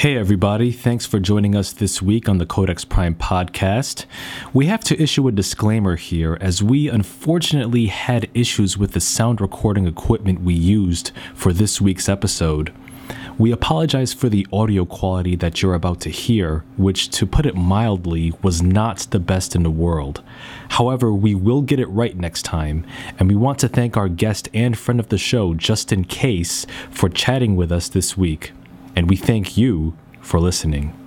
Hey, everybody. Thanks for joining us this week on the Codex Prime podcast. We have to issue a disclaimer here as we unfortunately had issues with the sound recording equipment we used for this week's episode. We apologize for the audio quality that you're about to hear, which, to put it mildly, was not the best in the world. However, we will get it right next time, and we want to thank our guest and friend of the show, Justin Case, for chatting with us this week and we thank you for listening.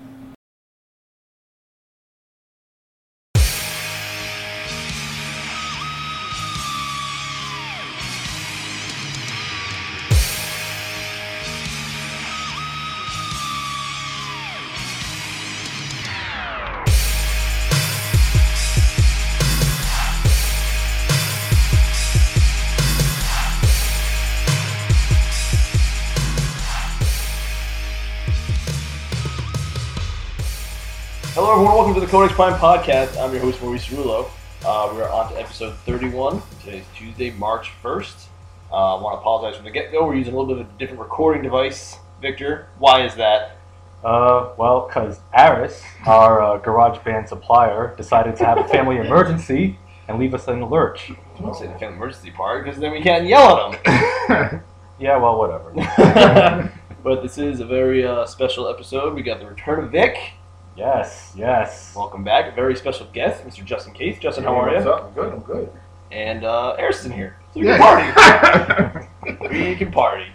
Codex Prime podcast. I'm your host, Maurice Rulo. Uh, we are on to episode 31. Today's Tuesday, March 1st. Uh, I want to apologize from the get go. We're using a little bit of a different recording device. Victor, why is that? Uh, well, because Aris, our uh, garage band supplier, decided to have a family emergency and leave us in the lurch. Don't say the family emergency part because then we can't yell at them. Yeah, well, whatever. but this is a very uh, special episode. We got the return of Vic. Yes, yes. Welcome back. A very special guest, Mr. Justin Case. Justin, how are What's you? up? I'm good. I'm good. And uh, Harrison here. So we Yeah. can party. we can party.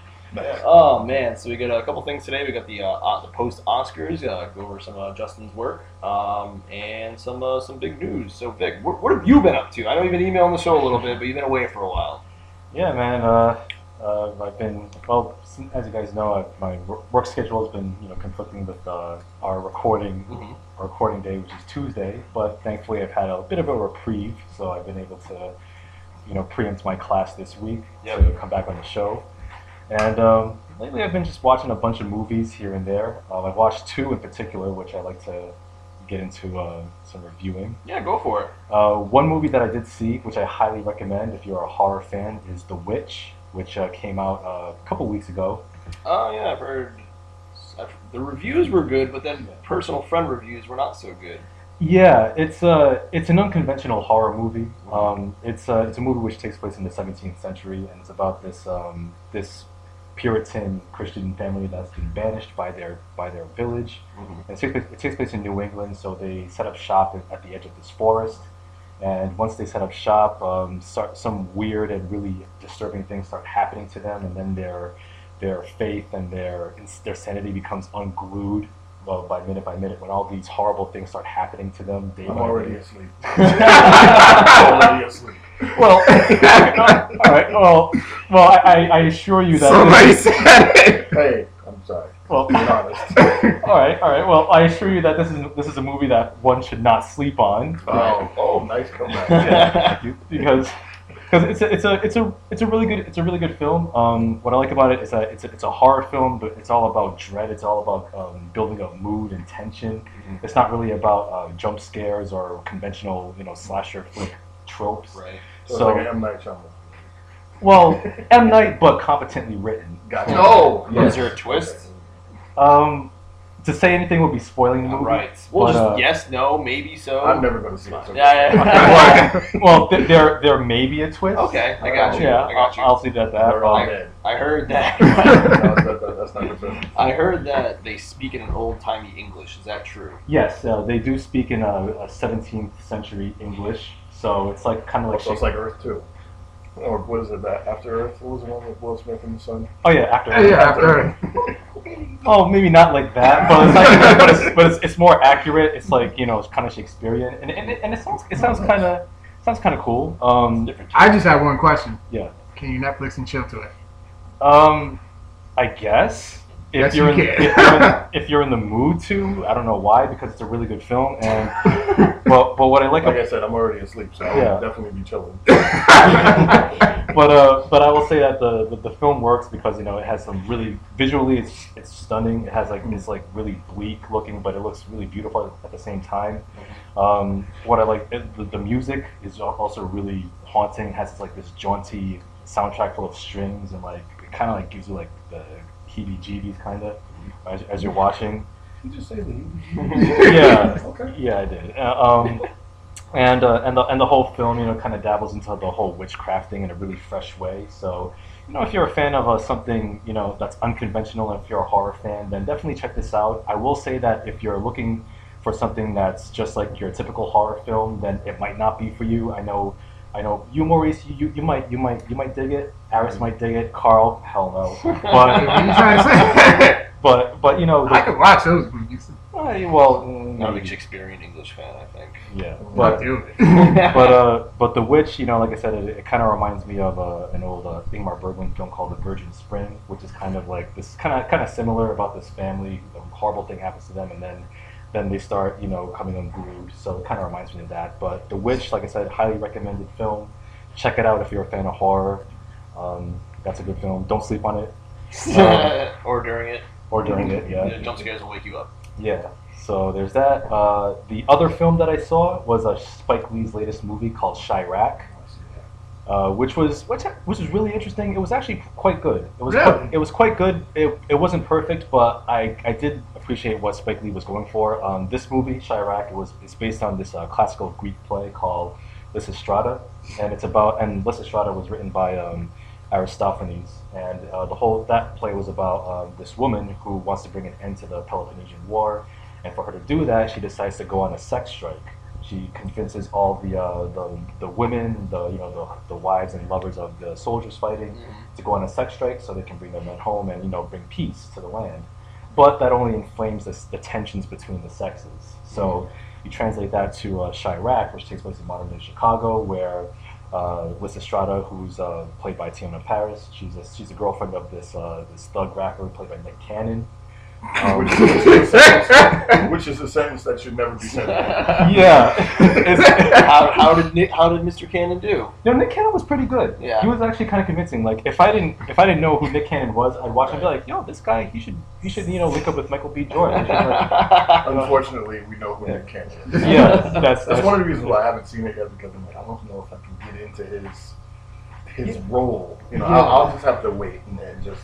Oh man, so we got a couple things today. We got the uh, uh, the post Oscars, uh, go over some uh, Justin's work, um, and some uh, some big news. So Vic, what, what have you been up to? I know you've been emailing the show a little bit, but you've been away for a while. Yeah, man. Uh, uh, I've been well, s- as you guys know, I, my work schedule has been you know conflicting with uh, our recording Mhm. our recording day, which is Tuesday. But thankfully, I've had a bit of a reprieve, so I've been able to you know preempt my class this week Yep. to come back on the show. And um, lately, I've been just watching a bunch of movies here and there. Um, I've watched two in particular, which I like to get into uh, some reviewing. Yeah, go for it. Uh, one movie that I did see, which I highly recommend if you're a horror fan, is The Witch, which uh, came out uh, a couple weeks ago. Oh yeah, I've heard. I've, the reviews were good, but then personal friend reviews were not so good. Yeah, it's a it's an unconventional horror movie. Um, it's a, it's a movie which takes place in the 17th century, and it's about this um, this Puritan Christian family that's been banished by their by their village. Mhm. It takes place, it takes place in New England, so they set up shop at, at the edge of this forest. And once they set up shop, um, start, some weird and really disturbing things start happening to them, and then their their faith and their their sanity becomes unglued well, by minute by minute when all these horrible things start happening to them. Day I'm by already day. asleep. already asleep. Well, all right. Well, well, I, I, I assure you that. Somebody said it. Hey, I'm sorry. Well, Being honest. all right, all right. Well, I assure you that this is this is a movie that one should not sleep on. Oh, oh, nice comeback. Yeah, because because it's a, it's a it's a it's a really good it's a really good film. Um, what I like about it is that it's a, it's a horror film, but it's all about dread. It's all about um, building up mood and tension. Mhm. It's not really about uh, jump scares or conventional you know slasher flick tropes. Right. So, So- it's like an M Night Shyamalan. Well, M Night, but competently written. Gotcha. No. But is there a twist? Um, to say anything would be spoiling the movie. Right. Well, But, just uh, yes, no, maybe so. I'm never going to see it. So Yeah, yeah. Well, well, th- there there may be a twist. Okay, I got you. Yeah, I got you. I'll, I'll leave it that. They're Um, dead. I heard that. no, that, that, that's not the. I heard that they speak in an old timey English. Is that true? Yes, uh, they do speak in a, a 17th century English, so it's like kind of like. So it's like Earth 2. Or what is it? That After Earth? What was the one with Will Smith and the son? oh yeah, after. Earth. yeah, after. Earth. Oh, maybe not like that, but it's like, but, it's, but it's, it's more accurate. It's like you know, it's kind of Shakespearean, and, and, it, and it sounds it sounds kind of sounds kind of cool. Um, Different. I just have one question. Yeah. Can you Netflix and chill to it? um, I guess if Yes, you're you in, if you're in if you're in the mood to, I don't know why, because it's a really good film, and well, but what I like Like I said, I'm already asleep, so Yeah. I'll definitely be chilling. but uh, but I will say that the, the the film works because you know it has some really visually it's it's stunning. It has like it's like really bleak looking, but it looks really beautiful at the same time. Um, what I like it, the, the music is also really haunting. It has like this jaunty soundtrack full of strings and like it kind of like gives you like the heebie-jeebies kind of. as, as you're watching. You just say leave? Yeah. Okay. Yeah, I did. Uh, um, and uh, and the and the whole film, you know, kind of dabbles into the whole witchcrafting in a really fresh way. So, you know, if you're a fan of uh, something, you know, that's unconventional, and if you're a horror fan, then definitely check this out. I will say that if you're looking for something that's just like your typical horror film, then it might not be for you. I know. I know you, Maurice. You, you, you might you might you might dig it. Aris might dig it. Carl, hell no. But you trying to say? but but you know, I could watch those movies. uh, well, mm, Not a Shakespearean English fan, I think. yeah. But But but uh, but the witch, you know, like I said, it, it kind of reminds me of uh, an old uh, Ingmar Bergman film called The Virgin Spring, which is kind of like this kind of kind of similar about this family. A horrible thing happens to them, and then then they start, you know, coming unglued. So it kind of reminds me of that. But The Witch, like I said, highly recommended film. Check it out if you're a fan of horror. Um, that's a good film. Don't sleep on it or during it. or during it. Yeah. Yeah, jump scares will wake you up. Yeah. So there's that. Uh, the other film that I saw was uh, Spike Lee's latest movie called Chi-Raq, uh, which was which, which was really interesting. It was actually quite good. It was Really? quite, it was quite good. It, it wasn't perfect, but I, I did appreciate what Spike Lee was going for. Um, this movie Chi-Raq it was it's based on this uh, classical Greek play called Lysistrata, and it's about and Lysistrata was written by um, Aristophanes, and uh, the whole that play was about um, this woman who wants to bring an end to the Peloponnesian War, and for her to do that, she decides to go on a sex strike. She convinces all the uh, the, the women, the you know the, the wives and lovers of the soldiers fighting, to go on a sex strike so they can bring their men home and you know bring peace to the land. But that only inflames the, the tensions between the sexes. So you translate that to uh, Chi-Raq, which takes place in modern day Chicago, where uh, Lysistrata, who's uh, played by Teyonah Parris, she's a, she's a girlfriend of this uh, this thug rapper played by Nick Cannon. Um, Which, is a sentence, which is a sentence that should never be said. yeah, It's- how, how did Nick, how did Mr. Cannon do? No, Nick Cannon was pretty good. Yeah. He was actually kind of convincing. Like if I didn't if I didn't know who Nick Cannon was, I'd watch him and be like, yo, this guy, he should he should you know link up with Michael B. Jordan. He should, like- Unfortunately, we know who Nick Cannon is. yeah, that's, That's one of the reasons why I haven't seen it yet because I'm like, I don't know if I can get into his his Yeah. role. You know, Yeah. I'll, I'll just have to wait and then just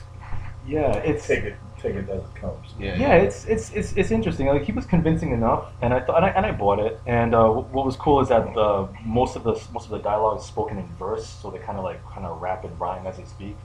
yeah, it's take it take it as it comes. yeah, yeah, it's it's it's it's interesting. Like he was convincing enough, and I thought and I, and I bought it. And uh, what was cool is that the most of the most of the dialogue is spoken in verse, so they kind of like kind of rap and rhyme as they speak.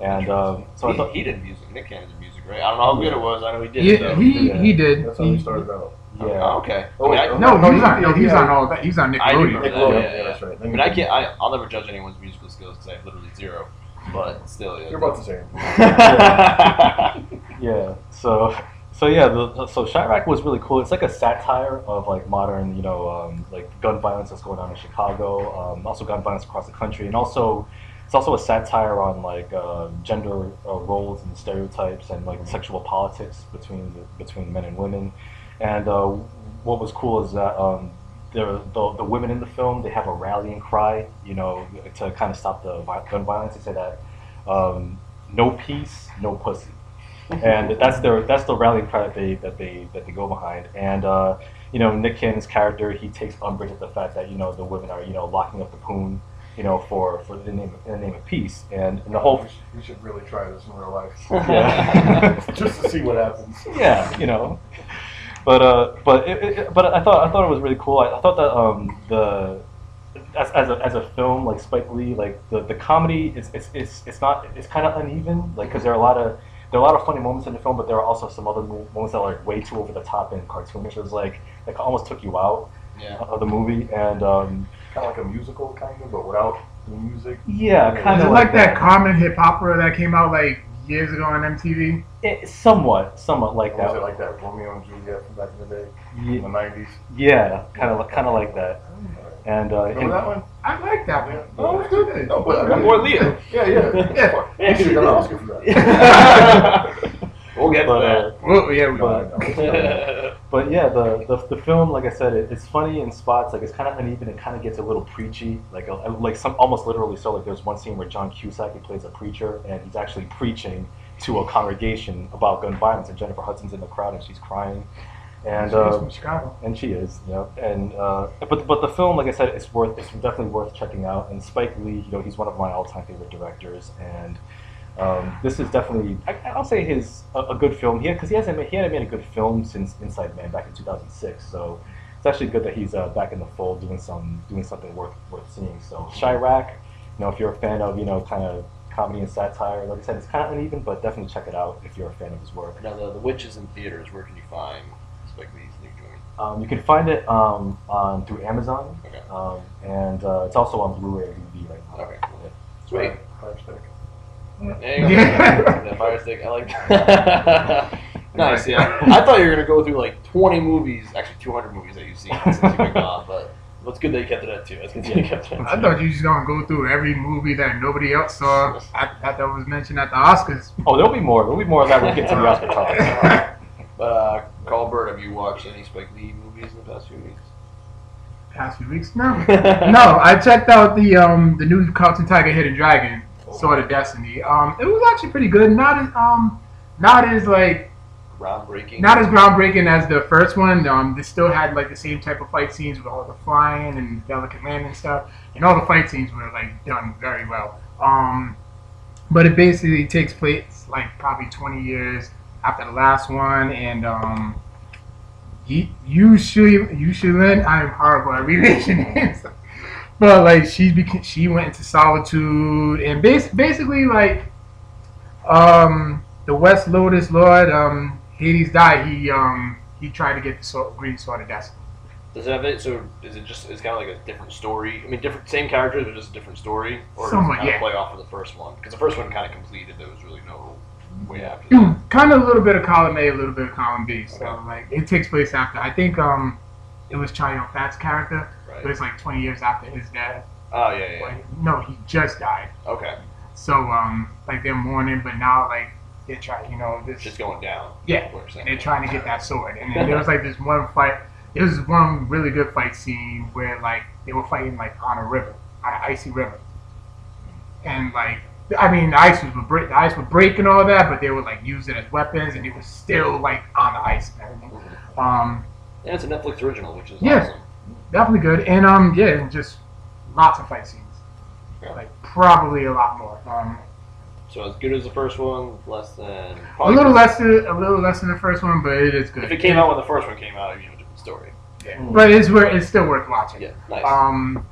And um, so I he, thought, he did music. Nick Cannon did music, right? I don't know how good it was. I know he did. Yeah, though. he Yeah. he did. That's how He- he started out. Oh, yeah, okay. Oh, I mean, I, No, No, he's he- on. No, he's yeah. on all that. He's on I do Nickelodeon. remember that. Yeah, yeah, yeah. that's right. I mean, I can't. I, I'll never judge anyone's musical skills because I have literally zero. But still, yeah. You're about the same. it. yeah. So so yeah, the, so Chi-Raq was really cool. It's like a satire of like modern, you know, um, like gun violence that's going on in Chicago, um, also gun violence across the country, and also it's also a satire on like uh, gender uh, roles and stereotypes and like sexual politics between the, between men and women. And uh, what was cool is that um, the, the the women in the film they have a rallying cry, you know, to kind of stop the gun violence. They say that um, no peace, no pussy and that's their that's the rallying cry that they that they that they go behind. And uh, you know, Nick Cannon's character he takes umbrage at the fact that you know the women are you know locking up the poon, you know, for for the name of, in the name of peace. And, and the whole we, should, we should really try this in real life. yeah just to see what happens. yeah you know. But uh, but it, it, but I thought I thought it was really cool. I, I thought that um the as, as, a, as a film like Spike Lee like the, the comedy is it's, it's, it's not it's kind of uneven like because there are a lot of there are a lot of funny moments in the film but there are also some other moments that are like way too over the top and cartoonish it was like it almost took you out yeah. of the movie and um, Kind of like a musical, kind of, but without the music. yeah Is kind it of like that Carmen Hip Hopera that came out like years ago on MTV? it, somewhat somewhat like Was that it like that Romeo and Juliet from back in the day, in the '90s? yeah kind of kind of like that and uh, Remember and- that one? I like that one. Yeah. Oh, it's good. No, but That boy Leo. Yeah, yeah. Yeah. He should have got an Oscar for that. we'll get but, to uh, yeah, we But- But yeah, the, the, the film, like I said, it, it's funny in spots. Like it's kind of uneven. It kind of gets a little preachy. Like a, like some almost literally. So like there's one scene where John Cusack he plays a preacher and he's actually preaching to a congregation about gun violence. And Jennifer Hudson's in the crowd and she's crying. And She's uh, from Chicago. and she is, yeah. And uh, but but the film, like I said, it's worth it's definitely worth checking out. And Spike Lee, you know, he's one of my all-time favorite directors. And Um, this is definitely, I, I'll say, his a, a good film. here because he hasn't made, he hadn't made a good film since Inside Man back in 2006. So it's actually good that he's uh, back in the fold, doing some doing something worth worth seeing. So Chi-Raq, you know, if you're a fan of you know kind of comedy and satire, like I said, it's kind of uneven, but definitely check it out if you're a fan of his work. Now, the, the Witches in theaters, where can you find Spike Lee's new joint? Um, you can find it um, on through Amazon, Okay. um, and uh, it's also on Blu-ray and DVD right now. Okay. Sweet. Fire stick. There you go. Yeah. Yeah, Fire Stick, I like that. nice, yeah. I thought you were going to go through like 20 movies, actually 200 movies that you've seen since you've been gone, but it's good that you kept it at two. It's good that you kept it at I thought you was just gonna go through every movie that nobody else saw. I thought that was mentioned at the Oscars. Oh, there'll be more. There'll be more of that when we get to the Oscar talk. But, uh, Carl Bird, have you watched any Spike Lee movies in the past few weeks? Past few weeks, no, no. I checked out the um the new Crouching Tiger Hidden Dragon, Sword of Destiny. Um, it was actually pretty good. Not as um not as like Groundbreaking. not as groundbreaking as the first one. Um, they still had like the same type of fight scenes with all the flying and delicate landing and stuff, and all the fight scenes were like done very well. Um, but it basically takes place like probably 20 years after the last one, and um, you should you should learn. I'm horrible at relation names. But like she's she went into solitude and bas- basically like um the West Lotus Lord um Hades died he um he tried to get the sword, green sword of destiny. Does it have it? So is it just? It's kind of like a different story. I mean, different, same characters, but just a different story, or Somewhat, kind yeah. of play off of the first one? Because the first one kind of completed. There was really no way after that. kind of a little bit of column A, a little bit of column B. So Okay. like it takes place after I think um it was Yun Fat's character, but it's like 20 years after his death. Oh yeah, yeah. Like, no, he just died. Okay, So um like they're mourning, but now like they're trying, you know, this just going down. Yeah, What you're saying. and they're trying to get that sword. And then there was like this one fight. There was one really good fight scene where like they were fighting like on a river, on an icy river, and like I mean the ice was break, the ice would break and all that, but they would like use it as weapons, and it was still like on the ice and everything. Um, And it's a Netflix original, which is Yeah. awesome. Definitely good, and um, yeah, just lots of fight scenes, Yeah. like probably a lot more. Um, So as good as the first one, less than. a little less, than, a little less than the first one, but it is good. If it came out when the first one came out, be a different story. but it's wor- it's still worth watching. Yeah, nice. Um,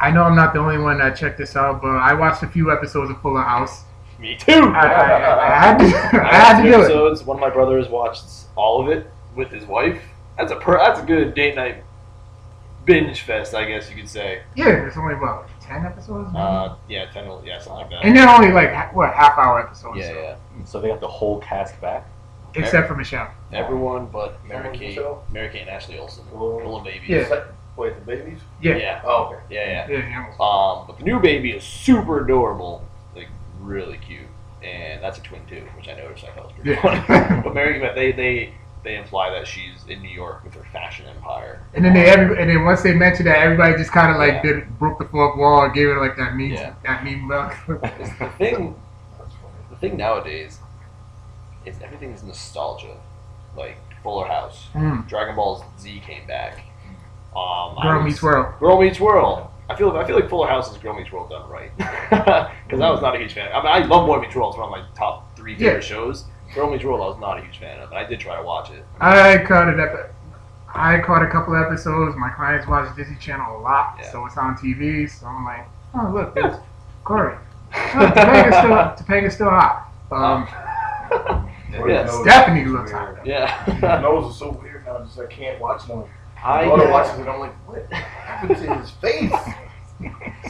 I know I'm not the only one that checked this out, but I watched a few episodes of Fuller House. Me too. I, I, I had to, I had to do it. episodes. One of my brothers watched all of it with his wife. That's a per, that's a good date night binge fest, I guess you could say. Yeah, there's only what ten episodes, maybe? Uh, yeah, ten, yeah, something like that. and they're only like ha- what half hour episodes. yeah, so- yeah. So they got the whole cast back. Except for Michelle. Everyone but Mary Everyone Kate, Mary Kate and Ashley Olsen, Oh. little babies. Yeah. Wait, the babies? Yeah. yeah, Oh, okay. yeah, yeah. Yeah, yeah. Um, but the new baby is super adorable, like really cute, and that's a twin too, which I noticed. I thought was pretty Yeah. funny. but Mary, but they they they imply that she's in New York with her fashion empire. And then they every, and then once they mentioned that, everybody just kind of like Yeah. did broke the fourth wall and gave it like that mean Yeah. that mean look. The thing the thing nowadays is everything is nostalgia. Like Fuller House, Mm. Dragon Ball Z came back. Um, Girl was- meets world. Girl Meets World. I feel I feel like Fuller House is Girl Meets World done right. Because I was not a huge fan. I mean, I love Boy Meets World. It's one of my top three favorite Yeah. shows. Girl Meets World, I was not a huge fan of, and I did try to watch it. I caught it. Epi- I caught a couple episodes. My clients watch Disney Channel a lot, Yeah. so it's on TV. So I'm like, oh look, there's Corey. Oh, Topanga's still Topanga's still hot. Um, yes. Nose Stephanie looks weird. hot. Yeah. My nose is so weird now. Just I can't watch no. I, My daughter watches it. I'm like, what happened to his face?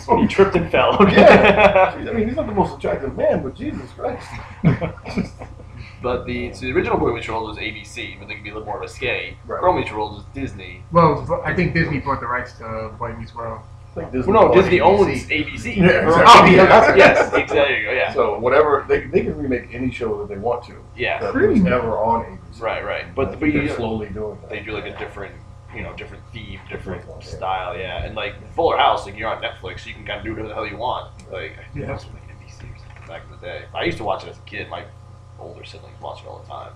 So, he tripped and fell. yeah. I mean, he's not the most attractive man, but Jesus Christ. But the so the original Boy Meets World was ABC, but they could be a little more risque. Right. Girl Meets World was Disney. Well, I think Disney bought the rights to Boy Meets World. Like Disney Well, no, Disney ABC. owns ABC. Yeah, oh, exactly. Oh, yeah. yes, exactly. There you go. Yeah. So whatever they, they can remake any show that they want to. Yeah. That Pretty was never on ABC. Right, right. But but they're you, slowly doing that. they do like a different, you know, different theme, different Different yeah. style, yeah. And like Fuller House, like you're on Netflix, so you can kind of do whatever the hell you want. Like I Yeah. yeah. was like NBC or something back in the day. I used to watch it as a kid. My older siblings watched it all the time.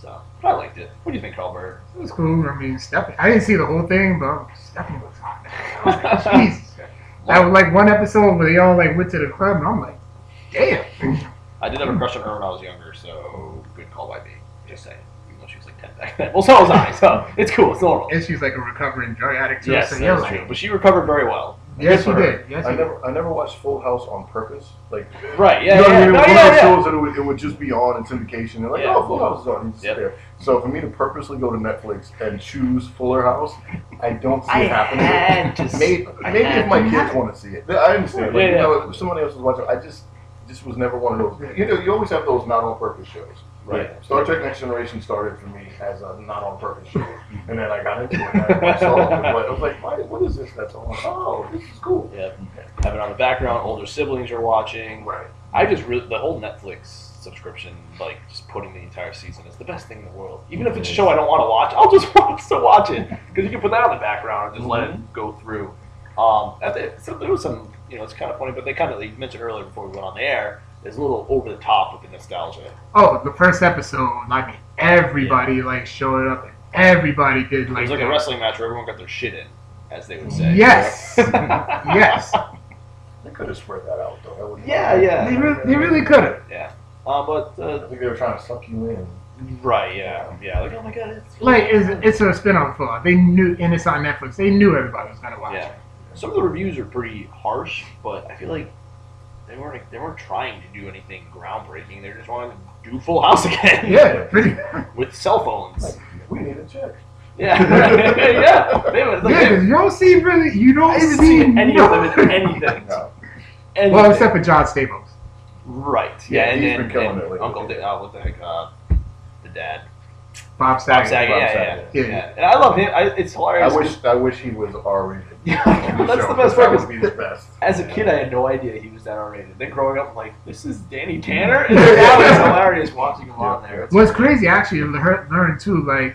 So but I liked it. What do you think, Carl Bird? It was cool. I mean, Stephanie. I didn't see the whole thing, but Stephanie looks hot. Like, Jesus. That was like one episode where they all like went to the club, and I'm like, Damn. I did have a crush on her when I was younger, so good call by me. Just saying. Even though she was like 10 back then. Well, so was I, so it's cool. It's normal. And she's like a recovering drug addict too. Yes, so that you're is like, true. But she recovered very well. Yes, Good you did. Yes, I you did. never, I never watched Full House on purpose. Like, Right, yeah, you know what yeah. I mean? No, One yeah, of those yeah. shows that it would, it would just be on in syndication. They're like, Yeah. oh, Full House is on. You just Yep. there. So for me to purposely go to Netflix and choose Fuller House, I don't see I it happening. had to Maybe, I maybe had if my to. kids want to see it. I understand. Like, Yeah, you yeah. know, if somebody else is watching, I just just was never one of those. You know, you always have those not on purpose shows. Right. Yeah. Star Trek Next Generation started for me as a not on purpose show, and then I got into it. And I saw it. I was like, why, what is this that's on? Oh, this is cool. Yeah. Have it on the background. Older siblings are watching. Right. I just really, the whole Netflix subscription, like just putting the entire season is the best thing in the world. Even if it's a show I don't want to watch, I'll just want to watch it because you can put that on the background and just let it go through. Um, and there, so there was some, you know, it's kind of funny, but they kind of, like mentioned earlier before we went on the air, is a little over the top with the nostalgia. Oh, the first episode, like everybody like showed up. and Everybody did like. It was like a wrestling match where everyone got their shit in, as they would say. Yes, yes. They could have spread that out though. That Yeah, yeah. They, re- they really could have. Yeah. Uh, but I uh, think they were trying to suck you in. right, yeah, yeah. Like, oh my god, it's Like it's, it's a spin-off for They knew, and it's on Netflix. They knew everybody was gonna watch. Yeah. it. Some of the reviews are pretty harsh, but I feel like they weren't they weren't trying to do anything groundbreaking. They just wanted to do Full House again. Yeah. With cell phones. We need a check. Yeah. yeah. They were, Yeah, like, because you don't see really, you don't I see seen any of them in anything. No. anything. Well, except for John Stamos. right. Yeah, Yeah, and, he's and, been killing and it lately. Uncle Dick, uh, what the heck, uh, the dad. Bob Bob Saget. Saget. Bob Yeah, Saget. yeah, Yeah. yeah. And I love him. I, it's hilarious. I wish I wish he was R rated. Yeah, that's the best That part. would be the best. As a kid, I had no idea he was that R-rated. Then growing up, like, this is Danny Tanner. And now it's hilarious watching him on there. It's What's crazy, actually, lear- learn too, like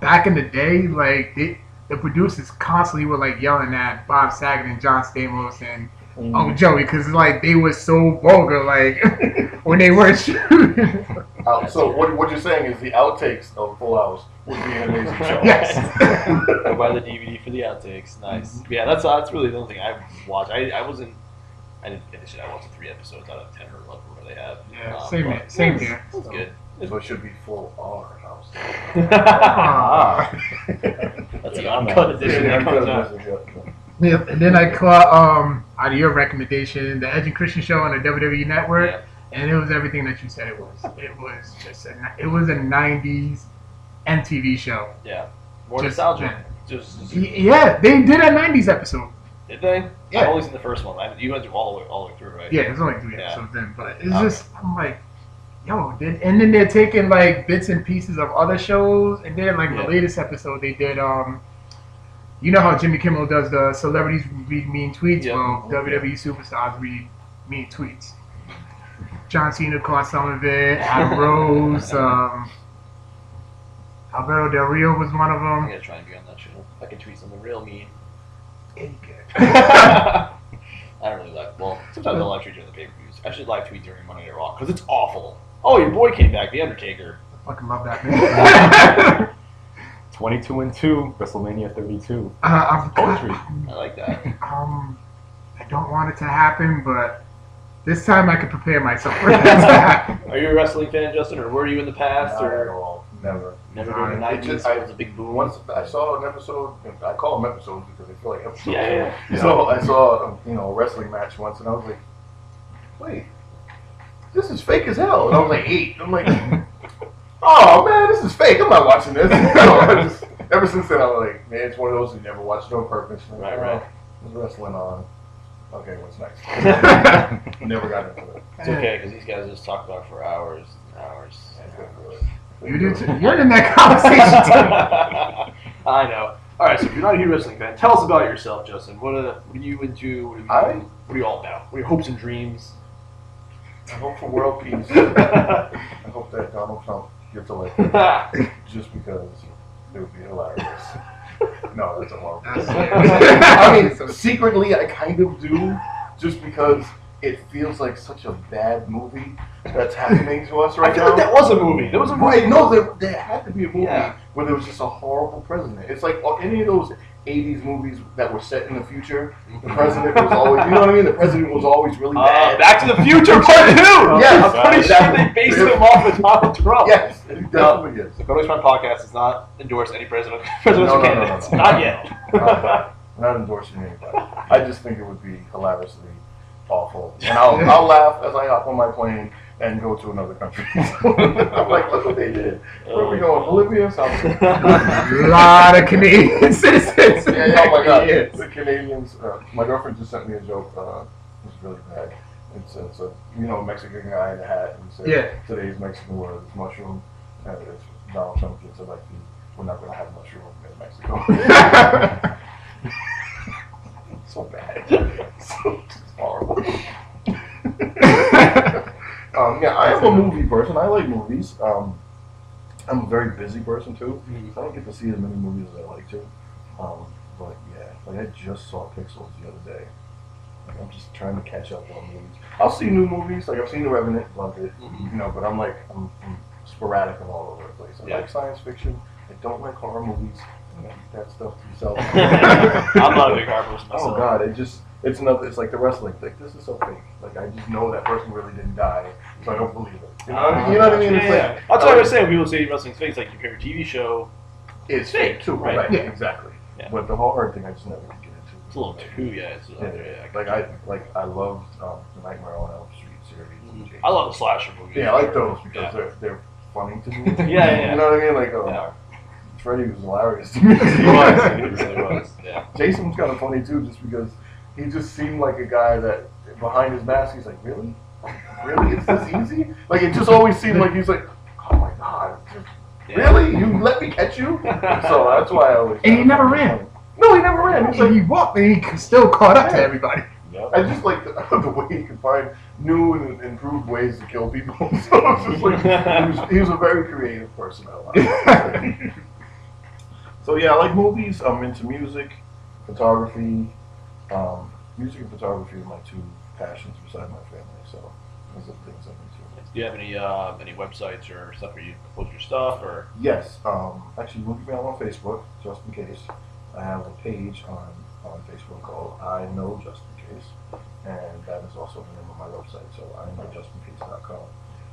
back in the day, like they, the producers constantly were like yelling at Bob Saget and John Stamos and Mm-hmm. Uncle Joey because like they were so vulgar, like when they weren't shooting. Uh, so what, what you're saying is the outtakes of Full House would be an amazing show. yes. Go buy the DVD for the outtakes. Nice. Yeah, that's that's really the only thing I watched. I, I wasn't. I didn't finish it. I watched three episodes out of ten or eleven, where they have. Yeah, Um, same but here, same here. It was good. So it should be Full R House. Ah. That's the uncut edition that comes out. Yep, and then I caught um out of your recommendation the Edge and Christian show on the WWE Network, Yeah. and it was everything that you said it was. It was just a it was a '90s MTV show. Yeah. More Just- nostalgia. Just, just- Yeah, they did a '90s episode. did they? Yeah. Only seen the first one. I, you went through all the way all the way through, right? Yeah, there's only three Yeah. episodes then, but it's Okay. just I'm like, yo, did, and then they're taking like bits and pieces of other shows, and then like Yeah. the latest episode they did um. You know how Jimmy Kimmel does the celebrities read mean tweets? Yeah. Well, WWE superstars read mean tweets. John Cena caught some of it. Adam Rose, um, Alberto Del Rio was one of them. I'm gonna try and be on that show. If I can tweet something real mean. Any good. I don't really like. Well, sometimes I live tweet during the pay per views. I should live tweet during Monday Night Raw because it's awful. Oh, your boy came back, The Undertaker. I fucking love that man. 22 and 2, WrestleMania 32. uh, I've Poetry. I like that. Um, I don't want it to happen, but this time I could prepare myself for it to happen. Are you a wrestling fan, Justin, or were you in the past, Not at or all. Never. never during the It nineties? just- I- was a big boom. Once I saw an episode, I call them episodes because they feel like episodes. Yeah, yeah, yeah. So I saw a, you know a wrestling match once, and I was like, wait, this is fake as hell. And I was like eight. I'm like, oh man, this is fake. I'm not watching this. So I just, ever since then, I'm like, man, it's one of those you never watch on purpose. Like, Right, right. There's wrestling on. Okay, what's next? never got into it. It's okay because these guys just talk about it for hours and hours. You do too. You're in that conversation too. I know. All right, so if you're not a huge wrestling fan, tell us about yourself, Justin. What are, what are you into? What are you, I- what are you all about? What are your hopes and dreams? I hope for world peace. I hope that Donald Trump gets elected just because it would be hilarious. No, that's a horrible. That's I mean, secretly, I kind of do, just because it feels like such a bad movie that's happening to us right I right feel now. like that was a movie. There was a movie. Right? No, there, there had to be a movie Yeah. where there was just a horrible president. It's like uh, any of those '80s movies that were set in the future. The president was always, you know what I mean? The president was always really Uh, bad. Back to the Future Part Two. Yes, I'm pretty sure they based him off of Donald Trump. yes, it definitely is. The Codex Prime podcast does not endorse any president, presidential No, no, no, no, candidates. no. Not yet. not, not endorsing anybody. I just think it would be hilariously awful, and I'll, I'll laugh as I hop on my plane and go to another country. I'm like, look what they did. Where are we going? Bolivia, South A lot of Canadian citizens. Yeah, yeah, oh my god, Yes. the Canadians. Uh, my girlfriend just sent me a joke. Uh, it's really bad. It's, it's a you know Mexican guy in a hat and said Yeah. today's Mexican word is mushroom. And it's Donald Trump gets elected. We're not going to have mushroom in Mexico. so bad. so it's horrible. Um, yeah, I am a movie person. I like movies. Um, I'm a very busy person too. Mhm. So I don't get to see as many movies as I like to. Um, but yeah, like I just saw Pixels the other day. Like I'm just trying to catch up on movies. I'll see new movies. Like I've seen The Revenant, loved it. Mhm. You know, but I'm like I'm, I'm sporadic and all over the place. I Yeah. like science fiction. I don't like horror movies. You know, that stuff to yourself. I'm not a big horror person myself. Oh God, it just it's another. It's like the wrestling. Like this is so fake. Like I just know that person really didn't die, so I don't believe it. You know what I mean? You know what I mean? Yeah, It's yeah. like That's what I was saying. People say wrestling's fake, it's like your favorite TV show. It's Fake, fake too, right. right? Yeah. Exactly. Yeah. But the horror thing, I just never could get into. It's a little too, yeah. It's, Yeah, yeah, like I like I loved um, the Nightmare on Elm Street series. and Jason. I love the slasher movies. Yeah, I like those because Yeah. they're they're funny to me. Yeah, yeah, yeah. You know what I mean? Like, oh, Yeah. Freddy was hilarious to me. He was. He really was. Yeah. Jason was kind of funny too, just because he just seemed like a guy that behind his mask, he's like, really, really, it's this easy? Like it just always seemed like he's like, oh my god, really? You let me catch you? So that's why I always. And he never ran. No, he never ran. He's like, he walked and he still caught up to everybody. Yep. I just like the, the way he could find new and improved ways to kill people. so it's just like, he, was, he was a very creative person. I like. so yeah, I like movies. I'm into music, photography. Um, music and photography are my two passions beside my family. So those are the things I'm into. Do you have any uh, any websites or stuff where you post your stuff or? Yes, um, actually, look me on Facebook just in case. I have a page on, on Facebook called I Know Just in Case, and that is also the name of my website. So I know justincase.com.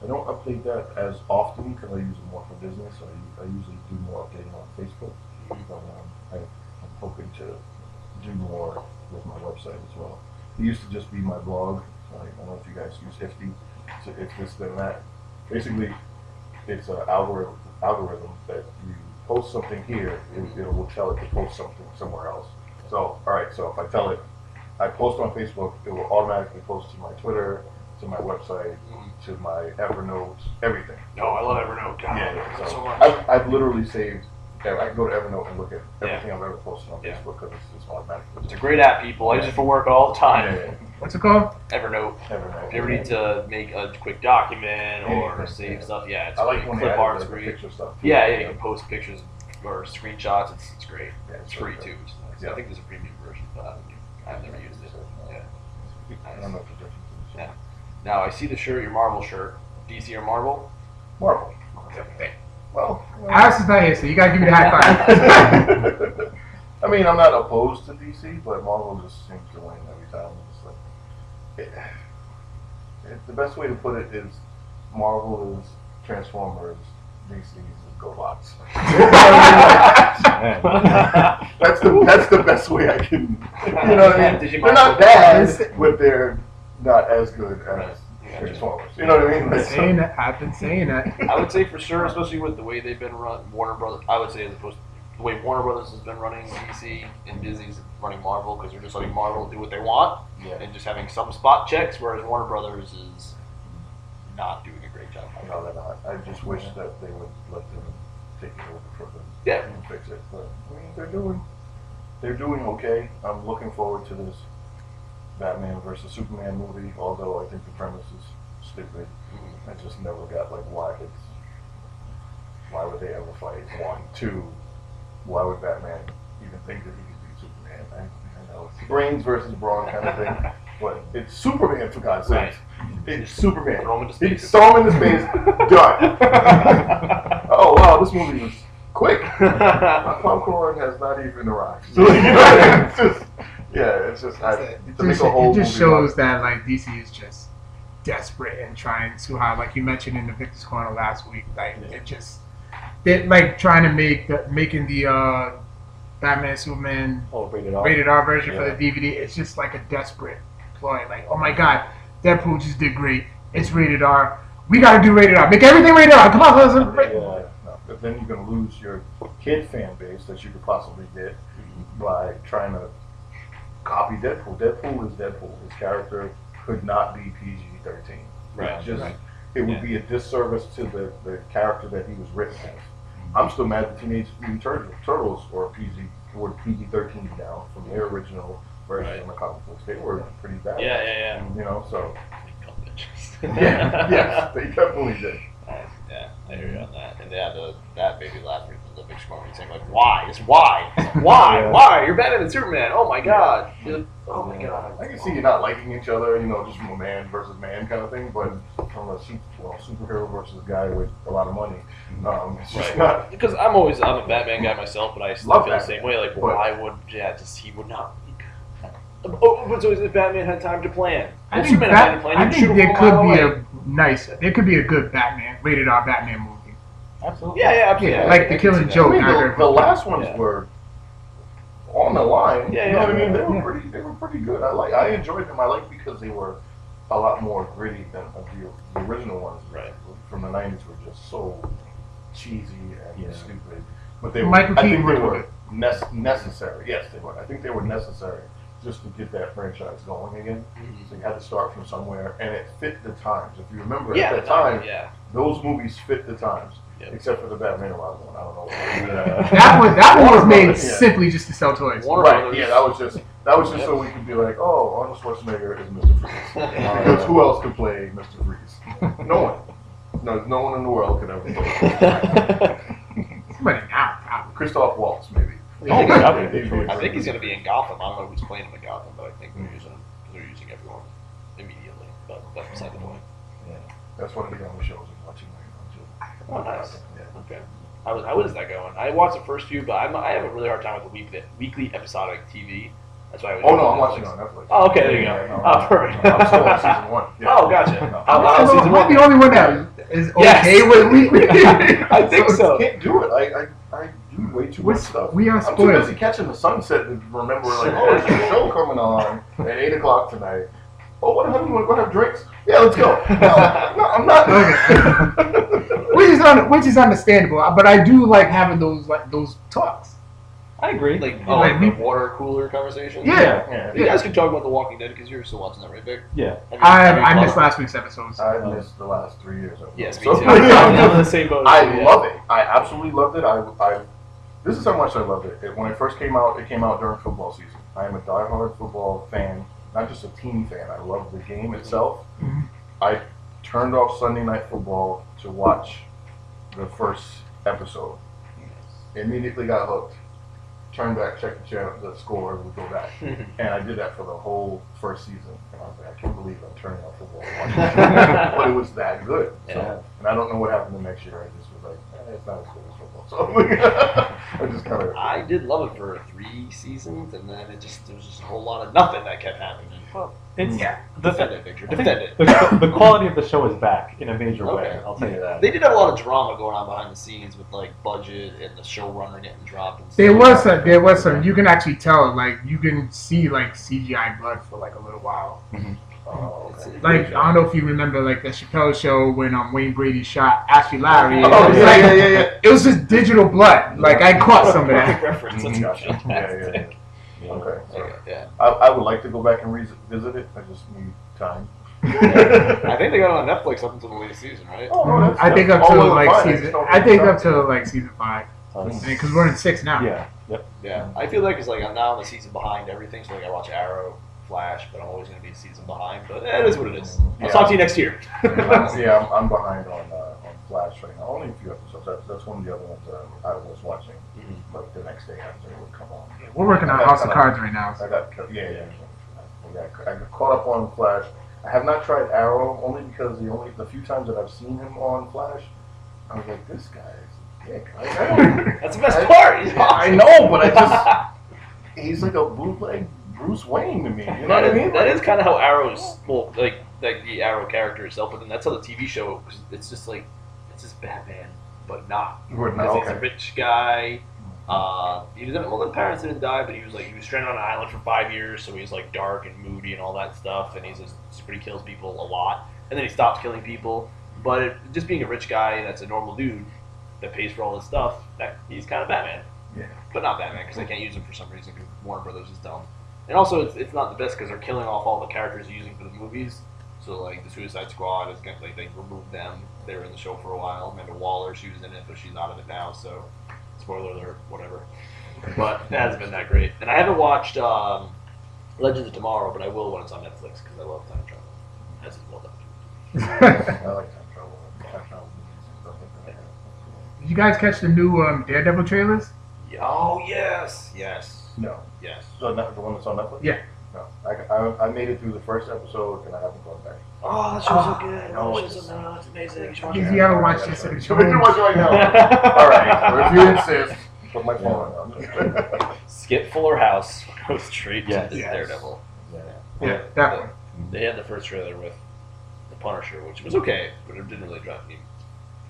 I don't update that as often because I use it more for business. So I, I usually do more updating on Facebook, but um, I, I'm hoping to do more with my website as well. It used to just be my blog. So I don't know if you guys use Hifty. So it's this then that. Basically, it's an algorithm, algorithm that you post something here, it, it will tell it to post something somewhere else. So, all right, so if I tell it, I post on Facebook, it will automatically post to my Twitter, to my website, to my Evernote, everything. No, I love Evernote. God, Yeah, yeah. so, So much. I've, I've literally saved. I can go to Evernote and look at Yeah. everything I've ever posted on Yeah. Facebook because it's, it's automatic. it's a great app, people. I use it for work all the time. yeah, What's it called? Evernote. Evernote. If you ever need to make a quick document or Anything, save yeah. stuff, yeah, it's I like great. when they clip add art's the, the great. picture stuff. too. Yeah, yeah, you can post pictures or screenshots. It's, it's great. Yeah, It's free okay. too. So it's- Yeah. I think there's a premium version, but I haven't- I've never used it. Yeah. I don't know what the difference is. Yeah. Now I see the shirt, your Marvel shirt. DC or Marvel? Marvel. Well, Alex is not here, so you gotta give me the high five. I mean, I'm not opposed to DC, but Marvel just seems to win every time. It's like, it, it, the best way to put it is Marvel is Transformers, DC is GoBots. that's the that's the best way I can. You know what I mean? They're not bad, but they're not as good as Yeah. You know what I mean? I've been Like, saying that. I've been saying that. I would say for sure, especially with the way they've been run, Warner Brothers. I would say as opposed to the way Warner Brothers has been running DC and Disney's running Marvel because they're just letting Marvel do what they want yeah. and just having some spot checks, whereas Warner Brothers is not doing a great job. No, they're not. I just wish that they would let them take it over for them Yeah. and fix it. But I mean, they're doing, they're doing okay. I'm looking forward to this Batman versus Superman movie. Although I think the premise is stupid. Mm-hmm. I just never got like why it's why would they ever fight? One, two. Why would Batman even think that he could beat Superman? I, I know it's brains versus brawn kind of thing, but it's Superman for God's sake. It's Superman. Throw him into space. Throw him into space. Done. oh wow, this movie was quick. My popcorn has not even arrived. So, you know, it's just, yeah, it's just, I, It just, it just shows that like DC is just desperate and trying too hard. like you mentioned in the Victor's Corner last week, like it just they're like trying to make the making the uh, Batman Superman Oh, rated R. rated R version Yeah. for the DVD. It's just like a desperate ploy. Like, oh my god, Deadpool just did great. It's rated R. We gotta do rated R. Make everything rated R. Come on, let's Yeah. But then you're going to lose your kid fan base that you could possibly get by trying to copy Deadpool. Deadpool is Deadpool. His character could not be PG-13. Right, It just right. it would Yeah. be a disservice to the, the character that he was written as. I'm still mad that Teenage Mutant Turtles, Turtles were PG were PG-13 now from their original version Right. of the comic books. They were pretty bad. Yeah, yeah, yeah. You know, so yeah. yes, they definitely did. Yeah, I hear you on that. And yeah, the that made me laugh the big smart saying like, why? It's why? Why? Yeah. Why? You're better than Superman. Oh my god. You're- Oh my god. I can see you not liking each other, you know, just from a man versus man kind of thing, but from a su- well, superhero versus a guy with a lot of money, um, it's just Right. not. Because I'm always I'm a Batman guy myself, but I still Love feel the same way. Like, but- why would yeah? Just he would not. Oh, but so if Batman had time to plan? I think, Superman had time to plan, I think shoot there from a mile could be away. a nice, there could be a good Batman, rated R Batman movie. Absolutely. Yeah, yeah, absolutely. Yeah, like I the can Killing. Joke. I mean, the, the last ones Yeah. were on the line. Yeah, you know yeah, what I mean? They were pretty. They were pretty good. I like. I enjoyed them. I like because they were a lot more gritty than the, the original ones. Right. From the '90s were just so cheesy and Yeah. stupid. But they were. Michael I Keaton think they were with nec- necessary. Yes, they were. I think they were necessary just to get that franchise going again. Mhm. So you had to start from somewhere, and it fit the times. If you remember Yeah, at that time, Yeah. those movies fit the times, Yep. Except for the Batman and one. I don't know. Yeah. That one, that one was made Brothers, yeah. simply just to sell toys. Warner right? Brothers. Yeah, that was just that was just Yep. so we could be like, oh, Arnold Schwarzenegger is Mr. Freeze. because who else could play Mr. Freeze? No one. No, no one in the world could ever play. Somebody now, probably. Christoph Waltz, maybe. Oh, yeah. He'd I think he's going to be in Gotham. I don't know who's playing him in Gotham, but I think they're using they're using everyone immediately. But that's beside the point. That's one of the only shows I'm watching right now Oh, nice. Yeah. Okay. How is, how is that going? I watched the first few, but I'm, I have a really hard time with the weekly, weekly episodic TV. That's why I was Oh no, I'm watching it on Netflix. Oh, okay, there you go. Yeah, no, Oh, perfect. I'm still on season one. Yeah. Oh, gotcha. No. I'm, oh, the- season I'm one? the only one that is Yes. okay with weekly. I think so. I can't do it. I, I, I do way too We're much stuff. we are I'm too busy catching the sunset to remember like, oh, there's a show coming on at eight o'clock tonight. Oh, what honey, you want to go have drinks? Yeah, let's go. No, no I'm not. which is un- which is understandable, but I do like having those like those talks. I agree. Like, oh, Like like the water cooler conversation? Yeah. yeah. You guys can talk about The Walking Dead because you're still watching that, right, Vic? Yeah. Have you- I have you I missed last week's episodes. I missed the last three years. Of it. Yes, me So- too. I'm in the same boat. I yeah. love it. I absolutely loved it. I, I, this is how much I loved it. it. When it first came out, it came out during football season. I am a diehard football fan, not just a team fan. I love the game itself. Mhm. I turned off Sunday Night Football to watch the first episode. Immediately got hooked. Turned back, checked the channel, the score, and would go back. And I did that for the whole first season. And I was like, I can't believe I'm turning off football. and watching this. but it was that good. Yeah. So, and I don't know what happened the next year. I just was like, eh, it's not as good as football. So I just kind of. I did love it for three seasons, and then it just there was just a whole lot of nothing that kept happening. It's Yeah. the, Defend it, Victor. Defend it. the, the quality of the show is back in a major way. I'll tell you that. They did have a lot of drama going on behind the scenes with like budget and the showrunner getting dropped. And There stuff. was some, there was some. You can actually tell, like you can see like CGI blood for like a little while. Okay. Like I don't know if you remember like the Chappelle show when um Wayne Brady shot Ashley Larry. Oh, it was yeah, like, yeah, yeah, yeah. It was just digital blood. Like I caught some of Perfect that. reference. That's Gotcha. Yeah, fantastic. yeah, yeah. Okay. so yeah. I, I would like to go back and revisit it. I just need time. I think they got it on Netflix up until the latest season, right? Oh, no, I think up to like fine. Season. I think up to like season five because we're in six now. yeah. Yep. Yeah, I feel like it's like I'm now in the season behind everything, so like I watch Arrow, Flash, but I'm always going to be a season behind. But that is what it is. I'll Yeah. talk to you next year. Yeah, I'm, I'm behind on uh, on Flash right now. Only a few episodes. That's, that's one of the other ones uh, I was watching, Mhm. but the next day after it would come on. We're working on House of Cards right now. I got ca- yeah yeah. I got, I got caught up on Flash. I have not tried Arrow only because the only the few times that I've seen him on Flash, I was like, this guy is a dick. I, I That's That's the best I- part. He's Yeah, I know, but I just he's like a bootleg Bruce Wayne to me. You know what I mean? that is kind of how Arrow's well, like like the Arrow character itself, but then that's how the TV show. It's just like it's just Batman, but not. Because not he's a rich guy. Uh, he. Well, his parents didn't die, but he was like he was stranded on an island for five years, so he's like dark and moody and all that stuff. And he's just but he kills people a lot, and then he stops killing people. But it, just being a rich guy that's a normal dude that pays for all his stuff, that he's kind of Batman. Yeah. But not Batman because they can't use him for some reason because Warner Brothers is dumb. And also, it's, it's not the best because they're killing off all the characters they're using for the movies. So like the Suicide Squad is gonna, like they removed them. They were in the show for a while. Amanda Waller, she was in it, but she's out of it now. So spoiler alert, whatever. But it hasn't been that great. And I haven't watched um, Legends of Tomorrow, but I will when it's on Netflix because I love time travel. As is well done. I like time travel. Time travel movies and stuff like that. Did you guys catch the new um, Daredevil trailers? Oh yes, yes, No, yes. so not the one that's on Netflix. Yeah. No, I, I, I made it through the first episode and I haven't gone back. Oh, that show's so good. Ah, no, that it's- show's so no, it's amazing. You should watch Did it. you ever watch Jessica So we can Jones? watch it right now. All right. Well, if you insist, put my phone on. Skip Fuller House goes straight Yes. to Yes. Daredevil. yeah. That one. They had the first trailer with the Punisher, which was okay, but it didn't really drive me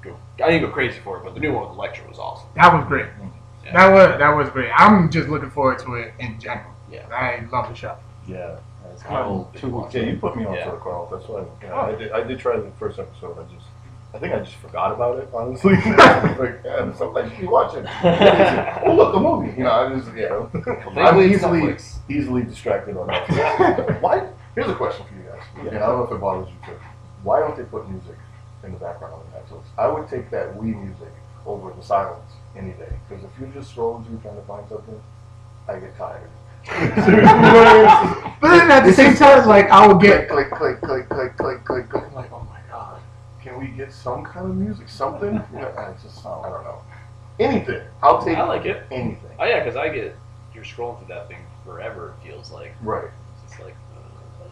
go. I didn't go crazy for it, but the new one with Elektra was awesome. That was great. Mm-hmm. Yeah. That was that was great. I'm just looking forward to it in general. Yeah. I love the show. Yeah. It's I kind of two weeks. Yeah, you put me on Yeah. to it, Carl. That's why you oh. know, I did. I did try the first episode. I just, I think I just forgot about it. Honestly, like, yeah, sometimes you watch it. oh, look, a movie. You know, I just, yeah. I'm easily, Netflix. easily distracted on that. Why? Here's a question for you guys. And I don't know if it bothers you too. Why don't they put music in the background on Netflix? I would take that Wii music over the silence any day. Because if you're just scrolling through trying to find something, I get tired. Seriously, you know what I mean? But then at the same time, like I would click, get click, click, click, click, click, click, click. I'm like, oh my god, can we get some kind of music, something? You know, I just, I don't know. Anything. I'll take I like it. anything. Oh yeah, because I get you're scrolling through that thing forever. It feels like Right. it's just like.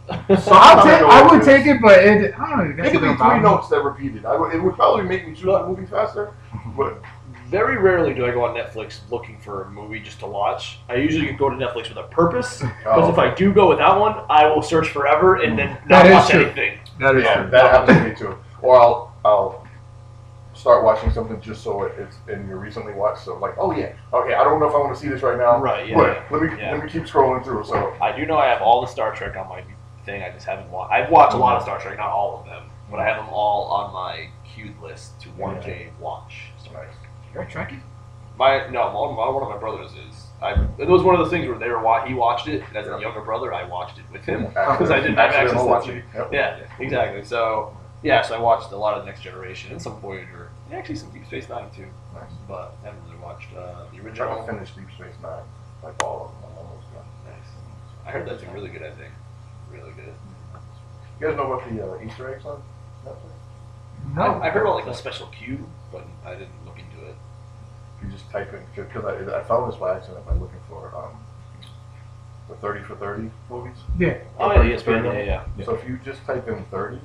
so I'll I take know I would take it, but it I don't know. It could be three notes that repeated. I would, it would probably make me choose the movie faster. But Very rarely do I go on Netflix looking for a movie just to watch. I usually go to Netflix with a purpose. Because Oh, if I do go without one, I will search forever and then mm. not is watch anything. That is yeah, true. that happens to me too. Or I'll, I'll start watching something just so it's in your recently watched. So like, oh yeah, okay, I don't know if I want to see this right now. Right, yeah, But let me yeah. let me keep scrolling through. So I do know I have all the Star Trek on my thing. I just haven't watched. I've watched a lot of Star Trek, not all of them, but I have them all on my queued list to one day watch. Star Trek. Trekkie? My no, one, my- one of my brothers is. I, it was one of those things where they were he watched it and as a younger brother. I watched it with him because I didn't have access accidental to watching. it. Yep. Yeah, exactly. So yeah, so I watched a lot of Next Generation and some Voyager, and actually some Deep Space Nine too. Nice. But I haven't really watched uh, the I original. haven't finished Deep Space Nine, like all of them. I'm almost done. Nice. I heard that's a really good. I think really good. You guys know about the uh, Easter eggs on Netflix? No. I, I heard about like a special queue, but I didn't look. You just type in because I, I found this by accident by looking for um, the thirty for thirty movies. Yeah. Oh yeah, ESPN. Yeah, yeah. So if you just type in thirty,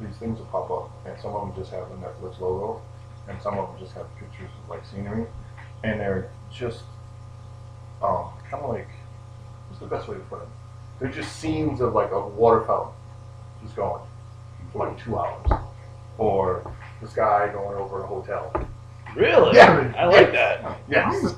these things will pop up, and some of them just have the Netflix logo, and some of them just have pictures of like scenery, and they're just um, kind of like what's the best way to put it? They're just scenes of like a water fountain just going for like two hours, or this guy going over a hotel. Really? Yeah. I like that. Yes.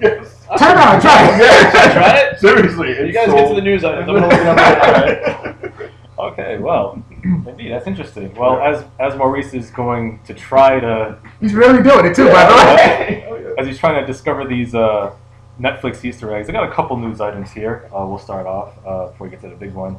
Yes. Turn on, try it. Yeah, try it. Seriously, You guys so- get to the news items. I'm gonna look it up right now. Okay, well, indeed, that's interesting. Well, as as Maurice is going to try to, He's really doing it too, by the way. Oh, yeah. as he's trying to discover these uh, Netflix Easter eggs, I got a couple news items here. Uh, we'll start off uh, before we get to the big one.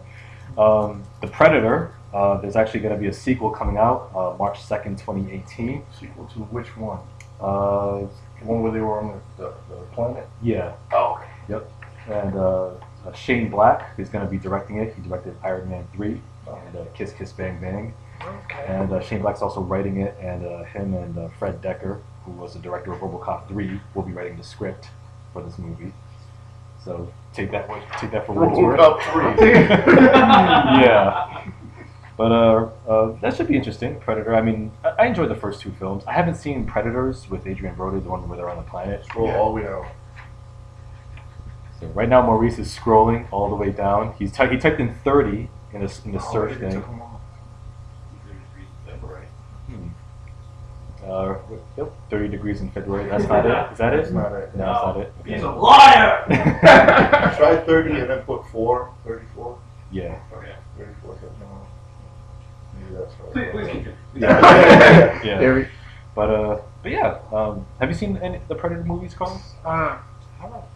Um, the Predator. Uh, there's actually going to be a sequel coming out uh, March second, 2018. Sequel to which one? Uh, The one where they were on the, the, the planet? yeah, Oh, okay. Yep. And uh, uh, Shane Black is going to be directing it. He directed Iron Man 3 and uh, Kiss Kiss Bang Bang. Okay. And uh, Shane Black's also writing it, and uh, him and uh, Fred Dekker, who was the director of RoboCop 3, will be writing the script for this movie. So take that, take that for what it's worth. RoboCop 3. yeah. But uh, uh, that should be interesting. Predator. I mean, I, I enjoyed the first two films. I haven't seen Predators with Adrien Brody, the one where they're on the planet. Scroll all the way down. So right now, Maurice is scrolling all the way down. He's ty- he typed in 30 in the in the Oh, search it thing. took 'em. Hmm. Uh, yep, 30 degrees in February. That's not it. Is that it? That's not it. No, that's not it. He's a liar. Try 30 and then put 4. 34. yeah. Okay. Please, please keep it. Yeah. yeah. There But uh, but yeah. Um, have you seen any the Predator movies, Carl? Uh, how about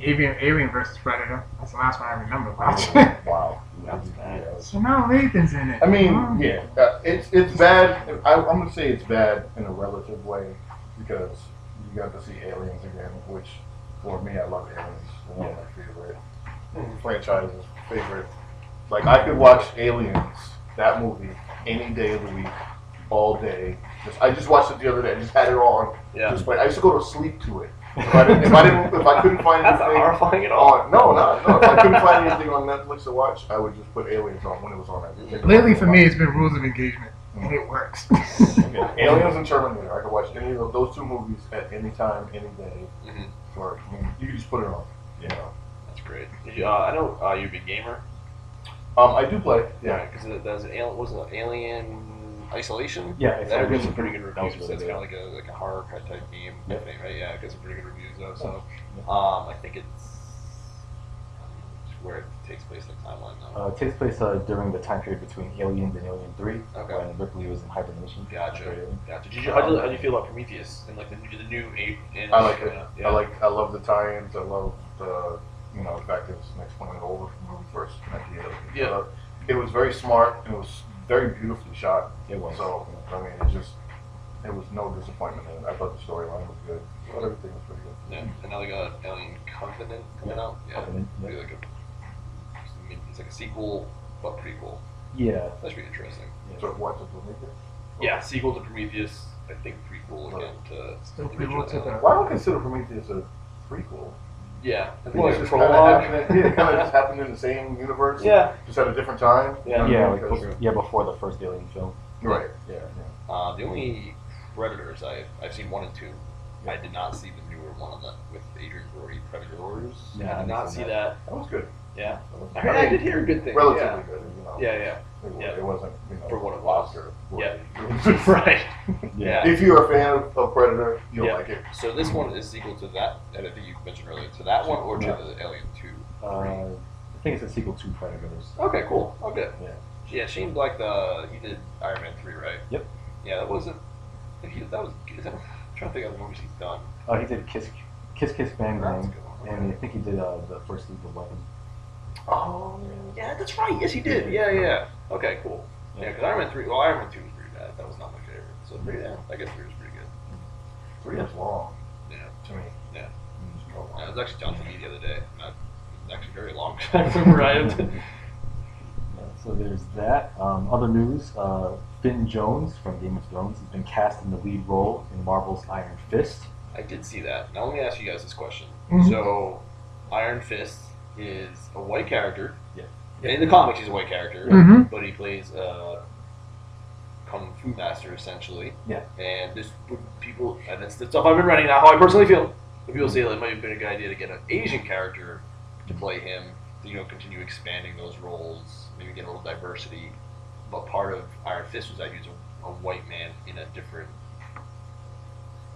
Alien, Alien versus Predator. That's the last one I remember watching. Wow. That's bad. Yeah. so now Lathan's in it. I mean, Huh? yeah, uh, it's it's bad. I, I'm gonna say it's bad in a relative way because you got to see aliens again, which for me, I love aliens. It's one of my favorite franchises. Favorite. Like I could watch Aliens, that movie, any day of the week, all day. Just I just watched it the other day. I just had it on. Yeah. Just wait. I used to go to sleep to it. If I didn't, if I, didn't, if I couldn't find That's anything horrifying at all. on, no, no, no. If I couldn't find anything on Netflix to watch, I would just put Aliens on when it was on. I'd take it Lately, for me, it's been Rules of Engagement, and it works. Aliens and Terminator. I could watch any of those two movies at any time, any day. Mhm. Or I mean, you can just put it on. Yeah. That's great. Did you, uh, I know uh, you're a gamer. Um, I do play. Yeah. Because it was an alien. Was it Alien Isolation? Yeah, That gets some pretty good That reviews. It's kind of like a like a horror type game, Yep. I think, right? Yeah, it gets some pretty good reviews though. So, Yeah. um, I think it's where it takes place in the timeline though. Uh, it takes place uh, during the time period between Aliens and Alien Three, Okay. when Ripley was in hibernation. Gotcha. Gotcha. Did you, how, do, how do you feel about Prometheus and like the, new- the new? And, I like it. Yeah. I like. I love the tie-ins. I love the. You know, the fact that it's explaining over from when we first met the aliens. Yeah. It was very smart. and It was very beautifully shot. It was. So I mean, it just. It was no disappointment in it. I thought the storyline was good. I thought everything was pretty good. Yeah. And now they got Alien Covenant coming out. Yeah. Covenant, yeah. Be like a, it's like a sequel but prequel. Yeah. That should be interesting. So what? The Prometheus? Yeah, sequel to Prometheus. I think prequel again to Still prequel to the- Why don't consider Prometheus a prequel? Yeah, I think Well, it's it a just kind of prologue. happened. Yeah, it kind of just happened in the same universe. Yeah. Just at a different time. Yeah. Yeah, like, Because- yeah, before the first Alien film. Right. Yeah. Uh, the only Predators I've, I've seen one and two. I did not see the newer one on the with Adrien Brody Predators. Yeah, I I did haven't see that. that. That was good. Yeah, That was- I, heard, I did hear good things. Relatively good. You know. Yeah, yeah, It, yeah. it wasn't. You know, For what it was. Oscar yeah. right. Yeah. If you're a fan of, Predator, you'll Yeah. like it. So this one is sequel to that that I think you mentioned earlier. To that one or to Yeah. the Alien Two. Uh, I think it's a sequel to Predators. Okay, cool. Okay. Yeah. Yeah, Shane Black. The he did Iron Man three, right? Yep. Yeah, that wasn't. I think he, that was. That, I'm trying to think of the movies he's done. Uh, he did Kiss Kiss Kiss Bang Bang, and I think he did uh, the first Lethal Weapon. Oh, yeah, that's right. Yes, he did. Yeah, yeah. Okay, cool. Yeah, because Iron Man three. Well, Iron Man two was pretty bad. That was not my favorite. So three, yeah, I guess three was pretty good. Three is long Yeah. to me. Yeah. It's so long. I was actually telling me the other day. Not it's actually very long. I remember I had Yeah, so there's that. Um, other news: uh, Finn Jones from Game of Thrones has been cast in the lead role in Marvel's Iron Fist. I did see that. Now let me ask you guys this question. Mhm. So, Iron Fist is a white character. In the comics, he's a white character, Mhm. but he plays a kung fu master essentially. Yeah. And this people, and that's the stuff I've been writing now. How I personally feel. But people say that it might have been a good idea to get an Asian character to play him. To, you know, continue expanding those roles, maybe get a little diversity. But part of Iron Fist was that he was a, a white man in a different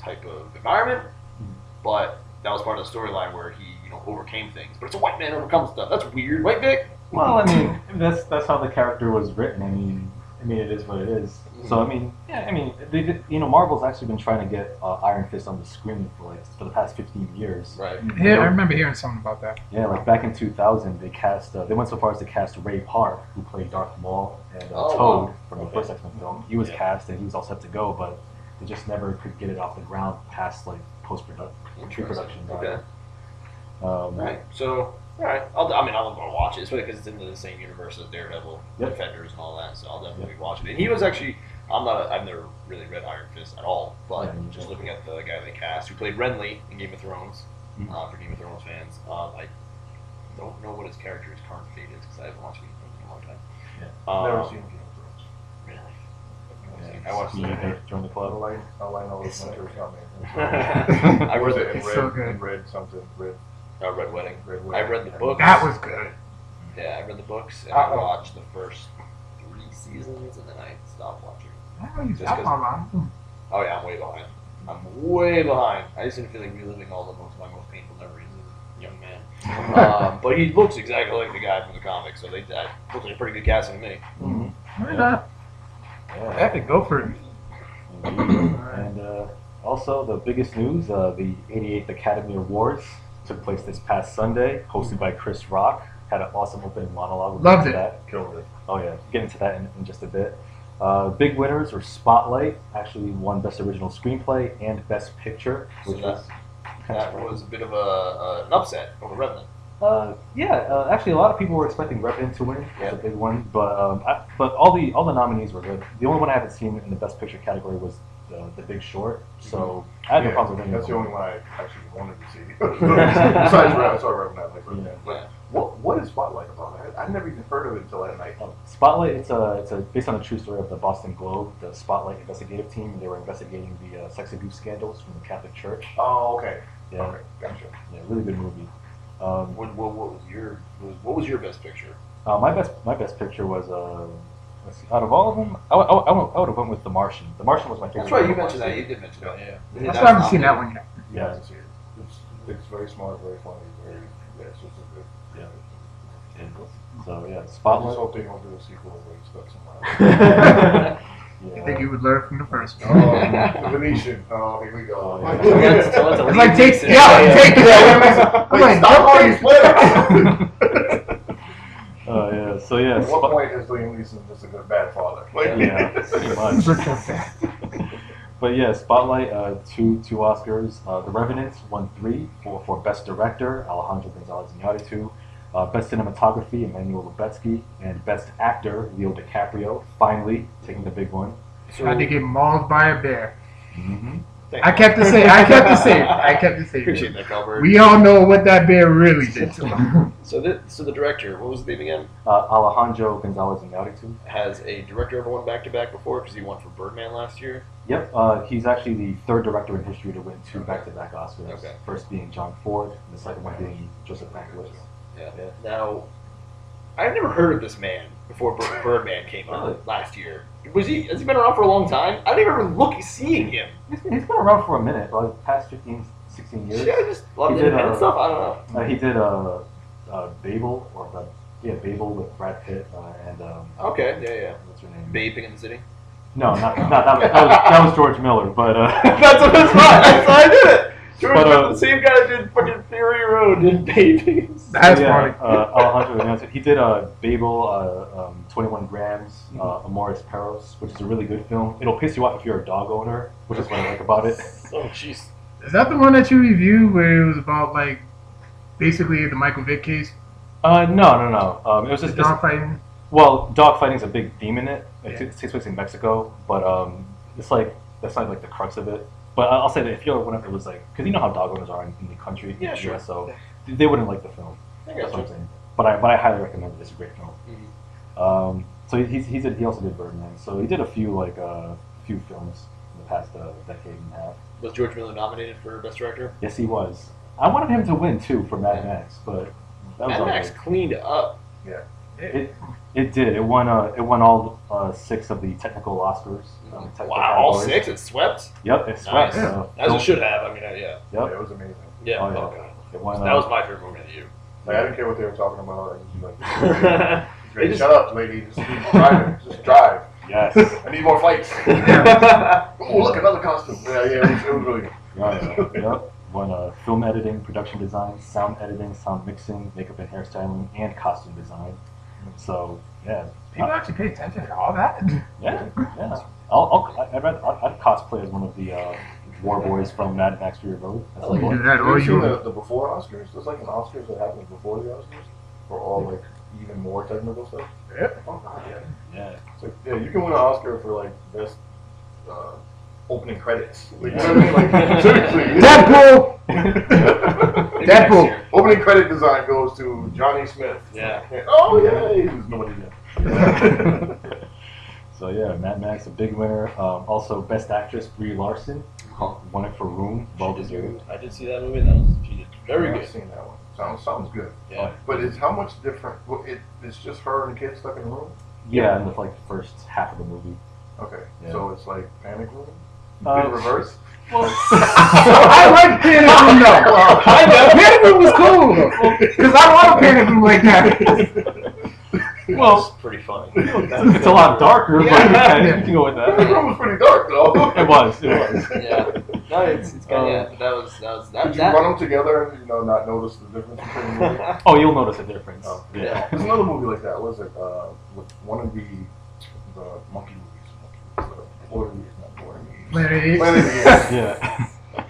type of environment. Mhm. But that was part of the storyline where he, you know, overcame things. But it's a white man overcomes stuff. That's weird, right, Vic? Well, I mean, that's that's how the character was written. I mean, I mean, it is what it is. So I mean, yeah, I mean, they did, you know, Marvel's actually been trying to get uh, Iron Fist on the screen for like for the past 15 years. Right. Yeah, I remember hearing something about that. Yeah, like back in 2000, they cast. Uh, they went so far as to cast Ray Park, who played Darth Maul and uh, Oh, Toad wow. from the Okay. first X-Men film. He was Yeah. cast and he was all set to go, but they just never could get it off the ground past like post production. Pre-production. Okay. Um, Right. So, all right. I'll, I mean, I'll go watch it, especially because it's in the same universe as Daredevil, Yep. Defenders, and all that. So I'll definitely watch it. And he was actually, I'm not, a, I've never really read Iron Fist at all, but Yeah, just looking at the guy they cast who played Renly in Game of Thrones, Mhm. uh, for Game of Thrones fans, um, I don't know what his character's current fate is because I haven't watched Game of Thrones in a long time. Yeah. Um, Never seen Game of seen. I watched You it. can join the club. I, all I know is It's Winter is. I was read it the, in It's red, so good. in red something, red, uh, Red Wedding. red. I read the book. That was good. Yeah, I read the books and I Uh-oh. watched the first three seasons and then I stopped watching. I don't use Just that 'cause- far wrong. Oh yeah, I'm way behind. I'm way behind. I just didn't feel like reliving all the most my most painful memories as a young man. um, but he looks exactly like the guy from the comics, so they that looks like a pretty good casting to me. Why not? I Yeah. have to go for it. And uh, also, the biggest news uh, the 88th Academy Awards took place this past Sunday, hosted by Chris Rock. Had an awesome opening monologue. We'll Loved it. That. Killed it. Oh, yeah. Get into that in, in just a bit. Uh, big winners were Spotlight, actually won Best Original Screenplay and Best Picture, So which that- was. That was a bit of a, uh, an upset over Revenant. Uh, yeah, uh, actually, a lot of people were expecting Revenant to win. It's Yeah. a big one, but um, I, but all the all the nominees were good. The only one I haven't seen in the Best Picture category was the, the Big Short. So I had no problem with any That's the them. only one I actually wanted to see. Besides Rev, I saw Revenant. Like, Yeah. but what what is Spotlight about? I, I never even heard of it until that night. Um, Spotlight. It's a it's a based on a true story of the Boston Globe, the Spotlight investigative team. They were investigating the uh, sex abuse scandals from the Catholic Church. Oh, okay. Yeah, Okay, gotcha. yeah, really good movie. Um, What, what, what was your what was, your best picture? uh, my best my best picture was uh, out of all of them, I, would- I, I, would- I would have went with The Martian. The Martian was my favorite. That's right, you mentioned that. You did mention that. Yeah. That's why I haven't seen that one yet. Yeah, I didn't see it. It's, it's very smart, very funny, very. Yeah, it's just a good. Yeah. So yeah, Spotlight. I just Spotlight. hope they don't do a sequel where he's stuck somewhere. I think you would learn from the first oh, one. the Venetian. Oh, here we go. Oh, yeah. That's- that's It's like take, scene. yeah, take it. Yeah, I'm Wait, like, stop all don't these take- players. Oh yeah, so yeah, At what Spot- point is Liam Neeson just a good bad father? Like, yeah, pretty much. Look at that. But yeah, Spotlight, uh, two two Oscars. Uh, the Revenant won three for, for Best Director, Alejandro Gonzalez Iñárritu. Uh, Best Cinematography, Emmanuel Lubezki, and Best Actor, Leo DiCaprio, finally taking the big one. Had to get mauled by a bear. Mm-hmm. Thank I kept the same. I kept the same. I kept the same. Appreciate that, Calvert. We all know what that bear really did to him. So the so the director, what was the name again? Uh, Alejandro Gonzalez Iñárritu. Has a director ever won back to back before? Because he won for Birdman last year. Yep, uh, he's actually the third director in history to win two back-to-back Oscars. Okay. First being John Ford, and the second one being Joseph Mankiewicz. Yeah. Yeah. Now, I've never heard of this man before Bir- Birdman came out Really? last year. Was he? Has he been around for a long time? I don't even remember look seeing him. He's been, he's been around for a minute, like the past 15, 16 years. Yeah, I just love He the did, independent uh, stuff. I don't know. Uh, he did uh, uh, Babel, or the, yeah, Babel with Brad Pitt uh, and um, Okay, yeah, yeah. what's her name? Vaping in the city. No, not, not that, was, that, was, that was George Miller, but uh, That's what it's right. That's why I did it. George, But, uh, the same guy that did fucking Fury Road did Vaping. That's yeah, funny. uh, Alejandro Iñárritu. He did uh, Babel, uh, um, 21 Grams, uh, Amores Perros, which is a really good film. It'll piss you off if you're a dog owner, which is what I like about it. Oh jeez. Is that the one that you reviewed where it was about like basically the Michael Vick case? Uh, no, no, no. Um, it was just, it's, dog fighting. well, dog fighting's a big theme in it. It Yeah. takes takes place in Mexico, but um, it's like that's not like the crux of it. But I'll say that if you're whenever it was like, because you know how dog owners are in, in the country, Yeah, sure. So they wouldn't like the film. I That's what. I'm saying. But I but I highly recommend it. It's a great film. Mhm. Um, so he he's, he did he also did Birdman. So he did a few like uh, few films in the past uh, decade and a half. Was George Miller nominated for Best Director? Yes, he was. I wanted him to win too for Mad Max, but that was Mad Max right. cleaned up. It it did. It won uh it won all uh, six of the technical Oscars. Um, technical Wow, all categories. six. It swept. Yep, it swept. Nice. Uh, As it should have. I mean, uh, yeah. Yeah, Yep. it was amazing. Yeah. Oh, yeah. Oh, God. It won. That uh, was my favorite movie of the year. Like, I didn't care what they were talking about. I like, They just- shut up, lady. Just keep driving. Just drive. yes. I need more fights. oh, look, another costume. Yeah, yeah, it was, it was really good. Yeah, yep. Won uh, film editing, production design, sound editing, sound mixing, makeup and hairstyling, and costume design. So yeah, People actually pay attention to all that. yeah, yeah. I'll, I'll, I'd, rather, I'd, I'd cosplay as one of the uh, war boys from Mad Max Fury Road. That's like cool. that, Have or you seen the, the before Oscars? There's like an Oscars that happens before the Oscars for all like even more technical stuff. Yeah. Oh god, yeah. Yeah. It's like, yeah, you can win an Oscar for like best uh, opening credits. Like, you know what I mean? Like seriously. Deadpool. Maybe next Deadpool. Opening credit design goes to Johnny Smith. Yeah. Oh yeah, he nobody did. So yeah, Mad Max, a big winner. Um, also, Best Actress Brie Larson Huh. won it for Room. Well did deserved. I did see that movie. That was she did very I've good. seen that one. Sounds sounds good. Yeah. But it's how much different? Well, it, it's just her and the kid stuck in a room. Yeah, in the like first half of the movie. Okay, Yeah. so it's like Panic Room. Uh, in reverse. I like Panic Room though. Panic Room was cool because I don't want a Panic Room like that. Well, it's pretty funny. it's a lot darker, but Yeah. yeah, you can go with Panic that. Room was pretty dark though. It was. It was. yeah. No, it's, it's kind of, yeah. That was that was that. Did you that run them together and you know not notice the difference between the movie? Oh, you'll notice a difference. Oh. yeah. There's another movie like that. What was it? Uh, with one of the the monkey movies. Monkey, the Lord of the Planet of the Apes. Planet of the Apes. Yeah.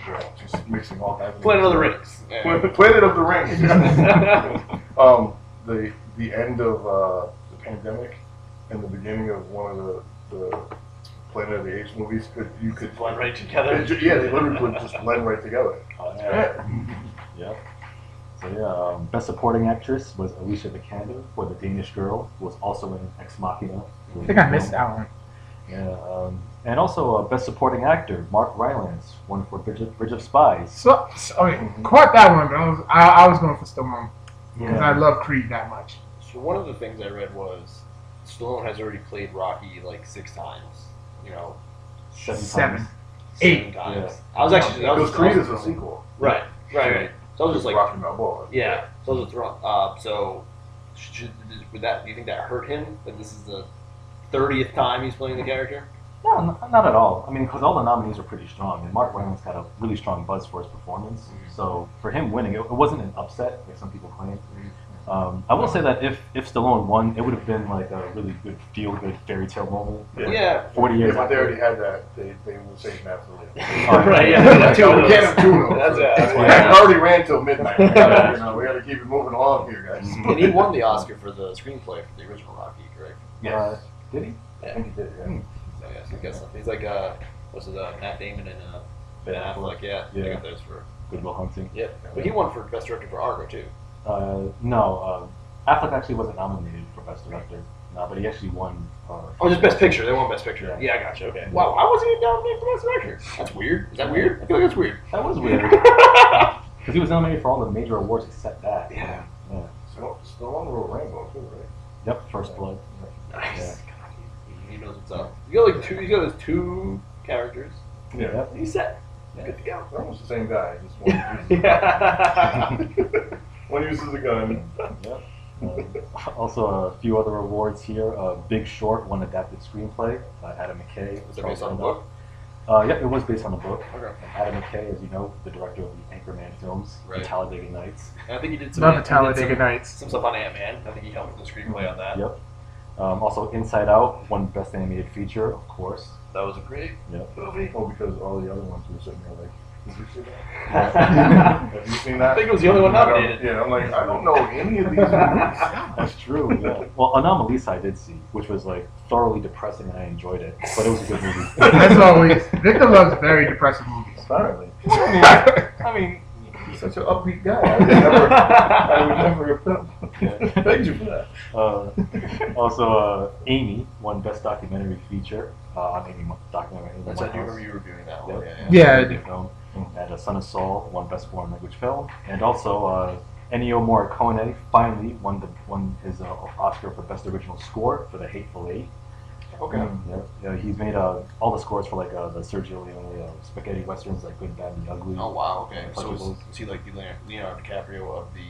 Yeah, Just mixing all kinds of Planet of the. Rings. Yeah. Planet Planet of the Rings. um, the the end of uh, the pandemic and the beginning of one of the, the Planet of the Apes movies could you could Blend right together. It ju- yeah, they literally would just blend right together. Oh, yeah. Yep. So yeah, um, best supporting actress was Alicia Vikander for The Danish Girl, who was also in Ex Machina. I think I missed that one. Yeah, um, and also uh, best supporting actor Mark Rylance won for Bridge of, Bridge of Spies. So, so okay, caught that one, but I was I, I was going for Stallone because Yeah. I love Creed that much. So one of the things I read was Stallone has already played Rocky like six times. You know, Seven. Seven. times. seven Eight. times. I was actually that was Because Creed I is a sequel. Right, right, right. So I was just like, Rocky Balboa. yeah. So I was thrown. Uh, so should, would that? Do you think that hurt him? That this is the thirtieth time he's playing the character? No, n- not at all. I mean, because all the nominees were pretty strong, and Mark Rylance got a really strong buzz for his performance. Mhm. So for him winning, it, it wasn't an upset like some people claim. Um, I will say that if if Stallone won, it would have been like a really good feel good fairy tale moment. Yeah. Yeah. Forty Yeah, years but they already had that. They, they will save that for later. Right. yeah. Yeah. Yeah, Two of we those. can't two of those. That's it. That's why. had- already ran till midnight. you know, we got to keep it moving along here, guys. Mhm. And he won the Oscar for the screenplay for the original Rocky, correct? Uh, did he? I think he did. Yeah. So yeah, so I guess he's like uh, what's it, uh, Matt Damon and uh, Ben Affleck. Yeah, Yeah. They got those for. Good Will Hunting. Yeah, but he won for best director for Argo too. Uh, no, uh, Affleck actually wasn't nominated for best director. No, but he actually won. Uh, Oh, just best picture. They won best picture. Yeah. Yeah, I got you. Okay. Wow, how was he nominated for best director? That's weird. Is that weird? I feel like that's weird. That was weird because he was nominated for all the major awards except that. Yeah. Yeah. So, still on the road Rambo too, right? Yep. First Blood. Nice. Yeah. God, he, he knows what's up. You got like two. He's got his two characters. Yeah. He's set. Good to go. They're almost the same guy. Just one uses, Yeah. one uses a gun. Yep. Um, also, a few other awards here. Uh, Big Short won adapted screenplay. Uh, Adam McKay. Was it based on a book? Uh, yep, it was based on a book. Okay. Adam McKay, as you know, the director of the Anchorman films, Right. The Talladega Nights. And I think he did some. Love he the did Talladega some, Nights. some stuff on Ant Man. I think he helped with the screenplay on that. Yep. Um, also, Inside Out won Best Animated Feature, of course. That was a great Yep. movie. Oh, because all the other ones were sitting there like, did you see that? I Have you seen that? think it was the only one nominated. Yeah, I'm like, I don't know any of these movies. That's true. Yeah. Well, Anomalisa I did see, which was like thoroughly depressing, and I enjoyed it. But it was a good movie. As always, Victor loves very depressing movies. Apparently. I mean, He's such an upbeat guy. I would never, I would never have Yeah. begged you for that. uh, also, uh, Amy won Best Documentary Feature uh, on Amy documentary. Amy That's I do remember you reviewing that one. Yep. Yeah, yeah. Yeah, I Good do. film. And uh, Son of Saul won Best Foreign Language Film, and also uh, Ennio Morricone finally won the won his uh, Oscar for Best Original Score for The Hateful Eight. Okay. Yeah, yeah, he's made uh, all the scores for like uh, the Sergio Leone uh, spaghetti westerns, like Good, Bad, and the Ugly. Oh wow. Okay. So is, is he like the Leonardo DiCaprio of the?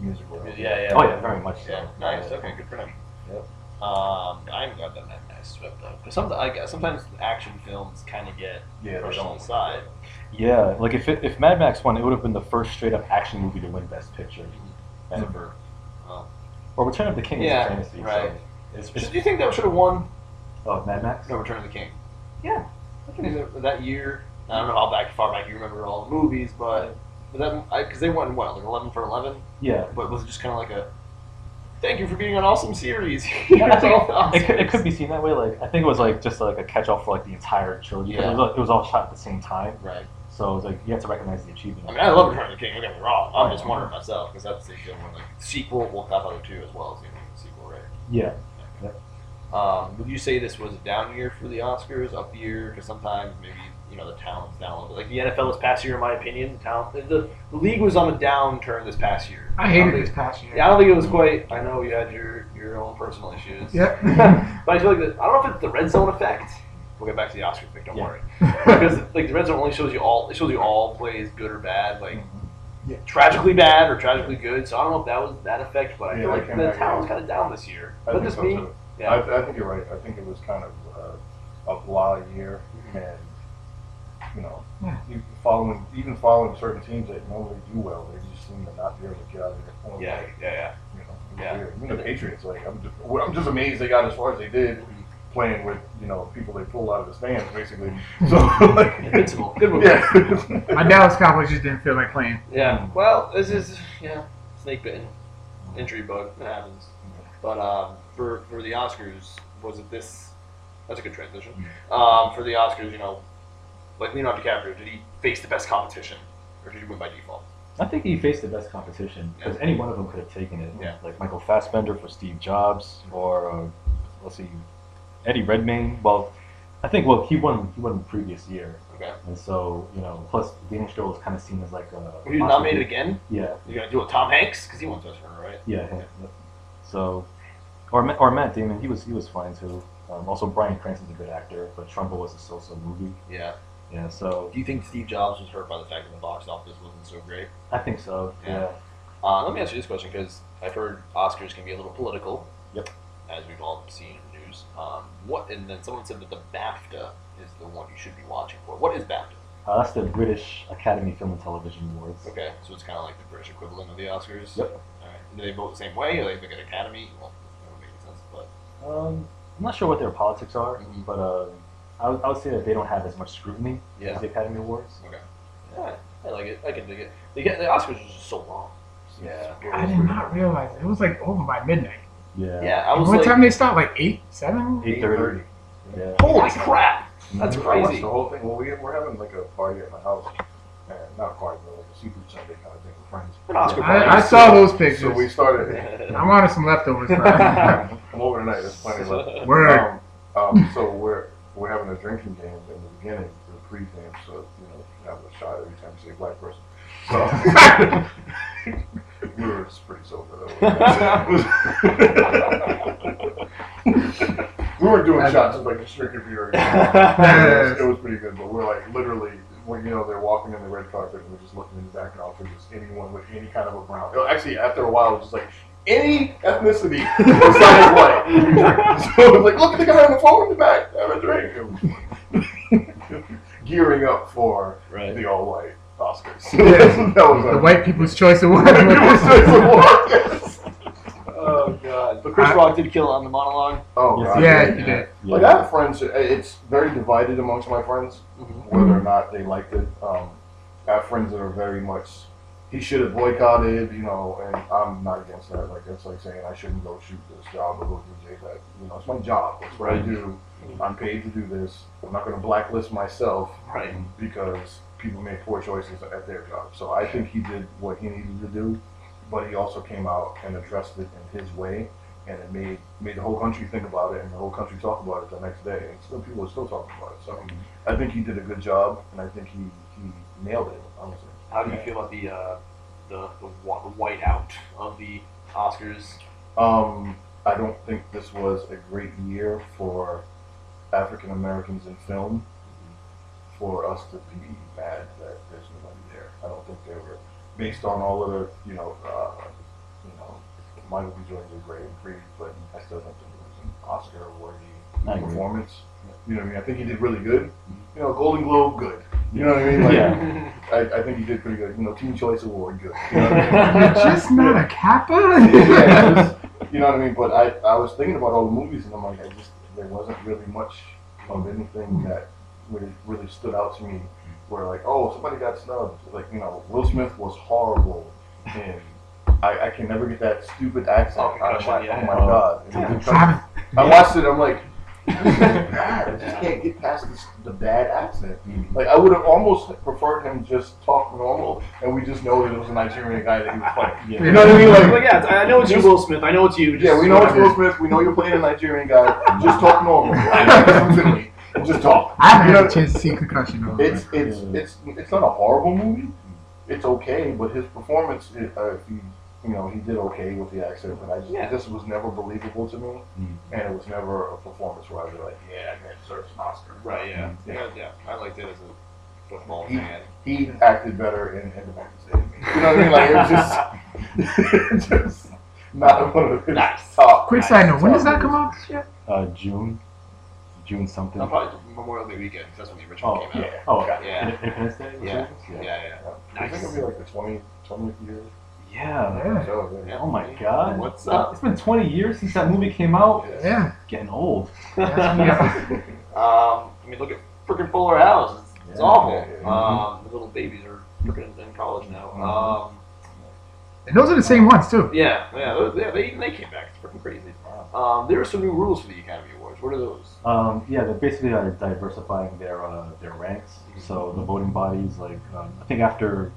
Musical. Yeah, yeah. Oh yeah, very much so. Yeah. Nice. Okay. Good for him. Yep. Um, I'm glad that that nice swept though. Because some, I guess sometimes action films kind of get Yeah, pushed on the side. Yeah, like if it, if Mad Max won, it would have been the first straight up action movie to win Best Picture. For, well, or Return of the King Yeah, is a fantasy. right. So it's, do you think that should have won? Oh, Mad Max. No, Return of the King. Yeah. That- that year. I don't know how back far back you remember all the movies, but but because they won what like eleven for eleven. Yeah. But was it just kind of like a thank you for being an awesome series? Yeah, I Here's all think the it, could, it could be seen that way. Like I think it was like just like a catch all for like the entire trilogy. Yeah. It, was, it was all shot at the same time, right. so it was like you have to recognize the achievement. I mean, I love Return of the King. Don't get me wrong. I'm just wondering myself because that's the good one. Like sequel, well, Godfather two as well as the sequel, right? Yeah. Um, would you say this was a down year for the Oscars, up year? Because sometimes maybe you know the talent's down a little bit. Like the NFL this past year, in my opinion, the talent, the, the league was on a downturn this past year. I don't hated think- this past year. Yeah, I don't think it was quite. I know you had your your own personal issues. Yep. but I feel like the, I don't know if it's the red zone effect. We'll get back to the Oscars thing. Don't Yeah. worry. Because like the red zone only shows you all. It shows you all plays good or bad. Like Yeah. tragically bad or tragically good. So I don't know if that was that effect, but I Yeah, feel like can't the imagine. talent's kind of down this year. I But think just so me. too. Yeah. I, I think you're right. I think it was kind of uh, a blah year, and you know, Yeah. you following even following certain teams that normally do well, they just seem to not be able to get out of their form. yeah, yeah, yeah. You know, Yeah. weird. Even the Patriots, like I'm just, I'm just amazed they got as far as they did, playing with you know people they pulled out of the stands, basically. So like, Invincible. Good move. yeah. My Dallas Cowboys just didn't feel like playing. Yeah. Well, this is yeah, snake bitten, injury bug. It happens. But um, for for the Oscars, was it this? That's a good transition. Um, for the Oscars, you know, like Leonardo DiCaprio, did he face the best competition, or did he win by default? I think he faced the best competition because any one of them could have taken it. Yeah. Like Michael Fassbender for Steve Jobs, or uh, let's see, Eddie Redmayne. Well, I think well he won he won the previous year, Okay. and so you know plus Danish Girl was kind of seen as like a. Were you nominated again? Yeah, You gonna do it, Tom Hanks? Because he won Best Runner, right? yeah. yeah. So, or or Matt Damon, he was he was fine too. Um, also, Bryan Cranston's a good actor, but Trumbo was a so-so movie. Yeah. Yeah, so Do you think Steve Jobs was hurt by the fact that the box office wasn't so great? I think so. Yeah. Yeah. Uh, let me ask you this question because I've heard Oscars can be a little political. Yep. As we've all seen in the news. Um, what and then someone said that the BAFTA is the one you should be watching for. What is BAFTA? Uh, that's the British Academy Film and Television Awards. Okay, so it's kind of like the British equivalent of the Oscars. Yep. All right. Do they vote the same way, or they make an Academy? Well, that would make sense, but Um, I'm not sure what their politics are, Mhm. but uh, I, would, I would say that they don't have as much scrutiny Yeah. as the Academy Awards. okay. Yeah, I like it. I can dig it. They get the Oscars is just so long. Yeah. I did not realize it. It was like over by midnight. Yeah. Yeah, I was what like, time they start? Like eight, seven? Eight thirty. Yeah. holy crap, that's I watched crazy. the whole thing. Well, we, we're having like a party at my house, and not a party, but like a Super Sunday kind of thing with friends. Oscar I, I saw those pictures. So we started. I wanted some leftovers. bro. I'm over tonight. There's plenty left. Word. Um, um, so we're we're having a drinking game in the beginning, the pre-game. So you know, you have a shot every time you see a black person. So we were pretty sober though. we weren't doing shots, just like just drinking beer. It was pretty good, but we're like literally. When you know they're walking in the red carpet, and we're just looking in the background for just anyone with any kind of a brown. oh, Actually, after a while, it was just like any ethnicity besides white. so it was like, look at the guy on the phone in the back, have a drink. Gearing up for Right. the all white Oscars. Yeah. that was the a white people's choice award. People's Choice Award, yes. Oh god. But Chris I- Rock did kill it on the monologue. Oh Yes, god. yeah, you did. Like I have friends. It's very divided amongst my friends Mhm. whether or not they liked it. Um, I have friends that are very much. He should have boycotted, you know, and I'm not against that. Like that's like saying I shouldn't go shoot this job or go do that. You know, it's my job. That's what I do. I'm paid to do this. I'm not going to blacklist myself Right. because people make poor choices at their job. So I think he did what he needed to do, but he also came out and addressed it in his way, and it made made the whole country think about it, and the whole country talk about it the next day, and still people are still talking about it. So I think he did a good job, and I think he, he nailed it. Honestly, How do you feel about the uh, the the, wh- the white out of the Oscars? um, I don't think this was a great year for African Americans in film. For us to be mad that there's nobody there, I don't think they were based on all of the, you know, uh, you know, Michael B. Jordan did great in Creed, but I still don't think it was an Oscar I worthy agree. performance. You know what I mean? I think he did really good. You know, Golden Globe, good. You know what I mean? Like, Yeah. I, I think he did pretty good. You know, Teen Choice Award, good. You know what I mean? Just not a kappa. yeah, just, you know what I mean. But I, I was thinking about all the movies, and I'm like, I just there wasn't really much of anything that really really stood out to me. Where like, oh, somebody got snubbed. Like you know, Will Smith was horrible, and I, I can never get that stupid accent Oh, out of my. concussion, oh yeah. Oh my god! Yeah. I watched it. I'm like, bad. I just can't get past this, the bad accent. Like I would have almost preferred him just talk normal, and we just know that it was a Nigerian guy that he was playing. Yeah. You know what I mean? Like, Like, yeah, I know it's you, Will Smith. I know it's you. Just yeah, we know it's whatever. Will Smith. We know you're playing a Nigerian guy. Just talk normal. Listen to me. Just talk. I haven't You had know, a chance to see Concussion though. It's it's it's it's not a horrible movie. It's okay, but his performance, it, uh, he, you know, he did okay with the accent, but I just Yeah. this was never believable to me, Mm. and it was never a performance where I'd be like, yeah, that man deserves an Oscar. Right. Yeah. Yeah. Yeah. Yeah. I liked it as a football He, fan. he acted better in Independence Day. You know what I mean? Like it was just, just not one of his Nice. top. Quick side note: When does that come out? this year? Uh, June, June something. I'll probably Memorial Day weekend. 'cause That's when the original Oh came out. Yeah. Oh, Okay. Yeah. Independence Day. was Yeah. it? Yeah. Yeah. I think it'll be like the 20, 20th year. Yeah. Yeah. So, yeah. Yeah. Oh my God. What's Uh, up? It's been 20 years since that movie came out. Yeah. Getting old. Yeah. Um, I mean, look at freaking Fuller House. It's, it's awful. Yeah, yeah, Um, the little babies are freaking in college now. Mhm. Um, And those are the same ones too. yeah, yeah, those, yeah. They they came back. It's freaking crazy. Um, there are some new rules for the Academy Awards. What are those? Um, yeah, they're basically uh, diversifying their uh, their ranks. So the voting bodies, like um, I think after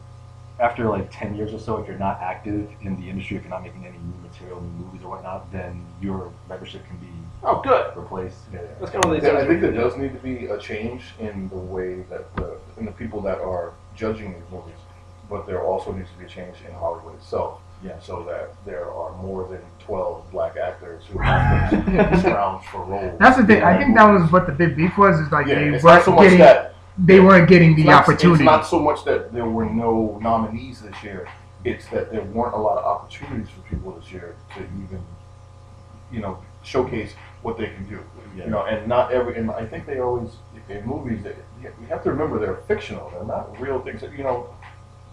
after like ten years or so, if you're not active in the industry, if you're not making any new material, new movies or whatnot, then your membership can be Oh, good. replaced. Yeah. That's kind of what Yeah, I think there does need to be a change in the way that the in the people that are judging these movies, but there also needs to be a change in Hollywood itself. Yeah. So that there are more than twelve black actors who have to scrounge for roles. That's the thing. I think that was what the big beef was. Is like yeah, they weren't so much getting that they weren't getting the not, opportunity. It's not so much that there were no nominees this year. It's that there weren't a lot of opportunities for people this year to even, you know, showcase what they can do. Yeah. You know, and not every. And I think they always in movies. They, you have to remember they're fictional. They're not real things. You know,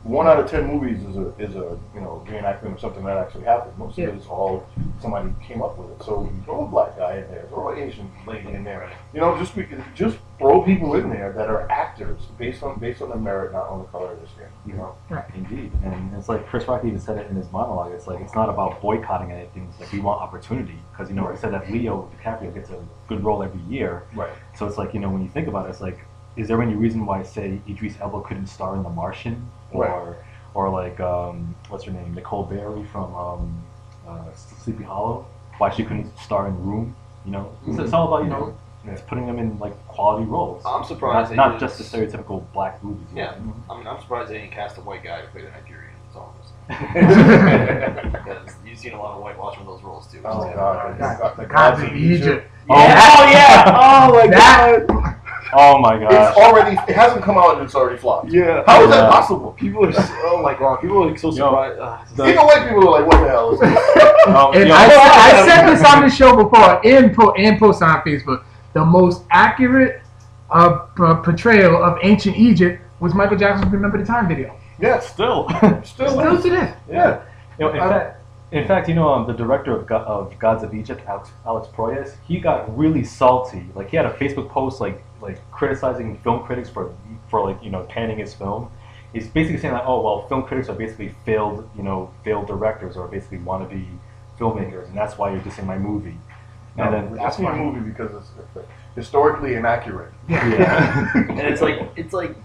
one out of ten movies is a is a you know reenactment of something that actually happened. Most Yeah. of it is all somebody came up with it. So you throw a black guy in there, throw an Asian lady in there. You know, just be, just throw people in there that are actors based on based on their merit, not on the color of their skin. You know. Indeed, and it's like Chris Rock even said it in his monologue. It's like it's not about boycotting anything. It's like we want opportunity because you know he said that Leo DiCaprio gets a good role every year. Right. So it's like you know when you think about it, it's like is there any reason why say Idris Elba couldn't star in The Martian or Right. or like um, what's her name Nicole Berry from um, uh, Sleepy Hollow? Why she couldn't star in Room? You know, it's, it's all about you know it's putting them in like quality roles. I'm surprised Not, not just the stereotypical black movies. you Yeah. know? I mean, I'm surprised they didn't cast a white guy to play the Nigerian. That's all because you've seen a lot of whitewashing with those roles too. Oh So- God, the, God, the Gods of Egypt. Oh, Oh yeah! Oh my That- god! Oh my god! It's already. It hasn't come out and it's already flopped. Yeah. How is that possible? People are. So, oh my god! People are like so Yo. surprised. Uh, it's Even white people are like, "What the hell is this?" Um, And yo, I, said, I said this on the show before and, po- and post on Facebook. The most accurate uh, p- portrayal of ancient Egypt was Michael Jackson's "Remember the Time" video. yeah, still. still. Still to this. Yeah. You know, in, Uh, fact, in fact, you know, um, the director of, Go- of Gods of Egypt, Alex, Alex Proyas, he got really salty. Like, he had a Facebook post, like, like criticizing film critics for, for like, you know, panning his film. He's basically saying like, oh, well, film critics are basically failed, you know, failed directors or basically wannabe filmmakers, and that's why you're dissing my movie. And then, that's my movie because it's historically inaccurate. yeah, and it's like it's like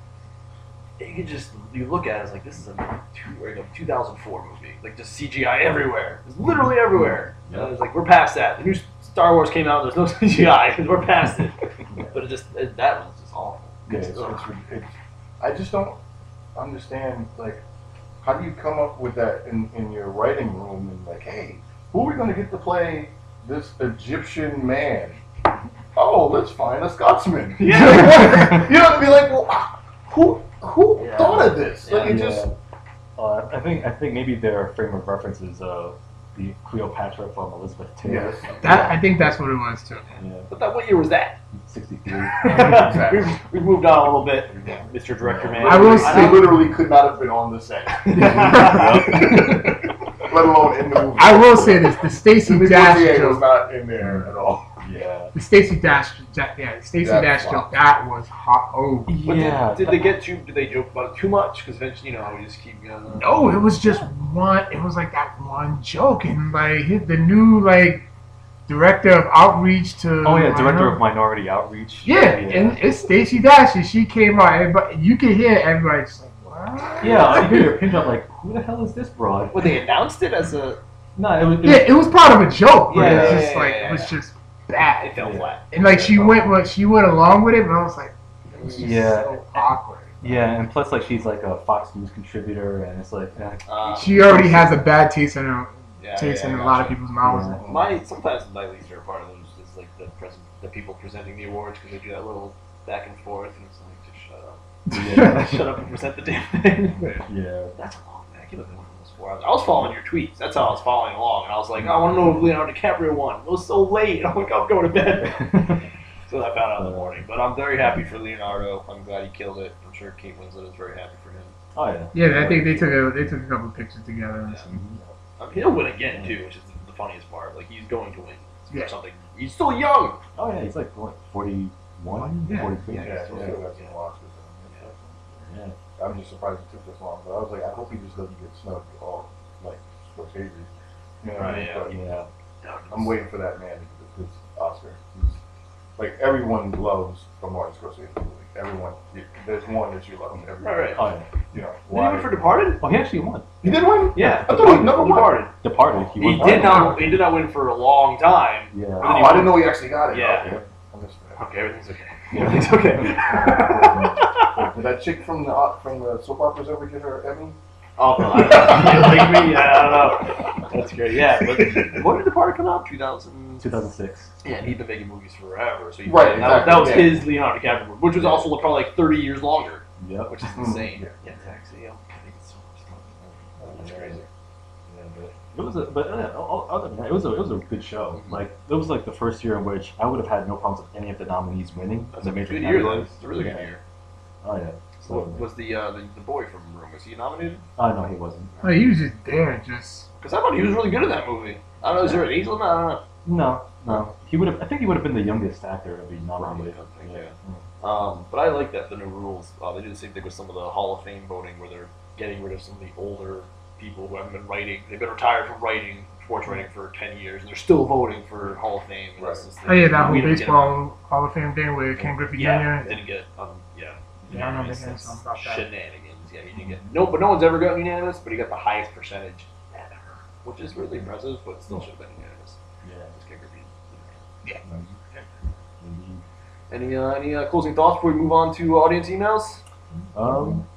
you could just you look at it, it's like this is a, two, like a 2004 movie, like just CGI everywhere. It's literally everywhere. Yeah. And it's like we're past that. The new Star Wars came out. There's no CGI because we're past it. But it just it, that was just awful. Yeah, it's, it's, it's, I just don't understand, like, how do you come up with that in, in your writing room and, like, hey, who are we going to get to play this Egyptian man? Oh, let's find a Scotsman. Yeah. you know what I mean? Like, well, who who Yeah. thought of this? Like, it Yeah. just, Uh, I think I think maybe their frame of reference is uh, the Cleopatra from Elizabeth Taylor. yes. That I think that's what it was too. Yeah, But that what year was that? 63. we've, we've moved on a little bit, Mr. Director Man. I will They say- literally could not have been on the set. Let alone in the movie. I will say this: the Stacey Sidney Dash Poitier was not in there at all. Yeah. the Stacey Dash, yeah, the Stacey Dash flopped. joke, that was hot. Oh But Yeah. Did, did they get too? Did they joke about it too much? Because eventually, you know, how we just keep going. on. no, it was just one. It was like that one joke, and like the new like director of outreach to. Oh yeah, director minor- of Minority Outreach. Yeah, and it's Stacey Dash, and she came out. Everybody, you can hear everybody just like, what? yeah, I hear your opinion. I'm like, who the hell is this broad? Well, they announced it as a. No, it was. It Yeah, it was part of a joke, but Yeah, it's yeah, just yeah, like yeah, it was just bad. It fell Yeah. flat. And like she went, well, she went along with it, but I was like, it was just Yeah. so awkward. yeah, and plus like she's like a Fox News contributor, and it's like, Uh, She already has a bad taste in her, yeah, taste yeah, in I a lot of people's mouths. Yeah. My sometimes my least favorite part of those is like the present, the people presenting the awards because they do that little back and forth, and it's like just shut up, yeah, shut up and present the damn thing. yeah. That's a long back. You've been almost four hours. I was following your tweets. That's how I was following along, and I was like, I want to know if Leonardo DiCaprio won. It was so late. I'm like, I'm going to bed. So I found out in the morning. But I'm very happy for Leonardo. I'm glad he killed it. I'm sure Kate Winslet is very happy for him. oh yeah. Yeah, I think they took a they took a couple pictures together. And some, I mean, he'll win again too, which is the, the funniest part. Like he's going to win for Yeah. something. He's still young. Oh yeah, he's like what, 41, Yeah. 43? Yeah, Yeah, yeah. still got some Oscars in him. Yeah. I'm just surprised it took this long, but I was like, I hope he just doesn't get snubbed all like Scorsese. You know what I Right, mean? yeah. But Yeah. I'm waiting for that man to get his Oscar. He's, like everyone loves a Martin Scorsese movie. Everyone, there's one that you love. Every, Right, right. Oh yeah. You know Did he win for Departed? Oh, he actually won. He did win. Yeah, I thought he never won. Departed. Departed. He, He did not. He did not win for a long time. Yeah. Oh, I didn't know he actually got it. Yeah. Okay. I missed that. Okay, everything's okay. Everything's okay. Did that chick from the uh, from the soap operas ever get her Emmy? oh, no, I don't know. like me, I don't know. That's great. Yeah, but when did the part come out? 2000. 2006. Yeah, and he'd been making movies forever. So he Right, that, that was yeah. his Leonardo DiCaprio, movie, which was also probably like 30 years longer, Yep. which is Mhm, insane. yeah. Yeah. Yeah, I think it's so much fun. That's Yeah. crazy. Yeah, but it was a, but uh, other than that, it was a, it was a good show. Like it was like the first year in which I would have had no problems with any of the nominees winning. That's in a the major good year, though. categories. It's a really good year. Oh yeah. So, So, was the, uh, the the boy from Room was he nominated? oh no, he wasn't. oh, he was just there, just Because I thought he was really good in that movie. I don't know. Is there an age limit? I don't know. No, no. He would have. I think he would have been the youngest actor to be nominated. Probably, I think, yeah. Um, but I like that the new rules. Uh, they do the same thing with some of the Hall of Fame voting, where they're getting rid of some of the older people who haven't been writing. They've been retired from writing, sports writing for ten years, and they're still voting for Hall of Fame. And it's just oh yeah, that whole baseball Hall of Fame thing with Ken Griffey Yeah, Jr. didn't get um, yeah. Yeah, I remember unanimous. hearing That's something about that. Shenanigans. Yeah, he didn't get no, but no one's ever gotten unanimous. But he got the highest percentage ever, which is really impressive. But still should have been unanimous. Yeah. Just Ken Griffey. Indeed. Any uh, any uh, closing thoughts before we move on to audience emails? Um.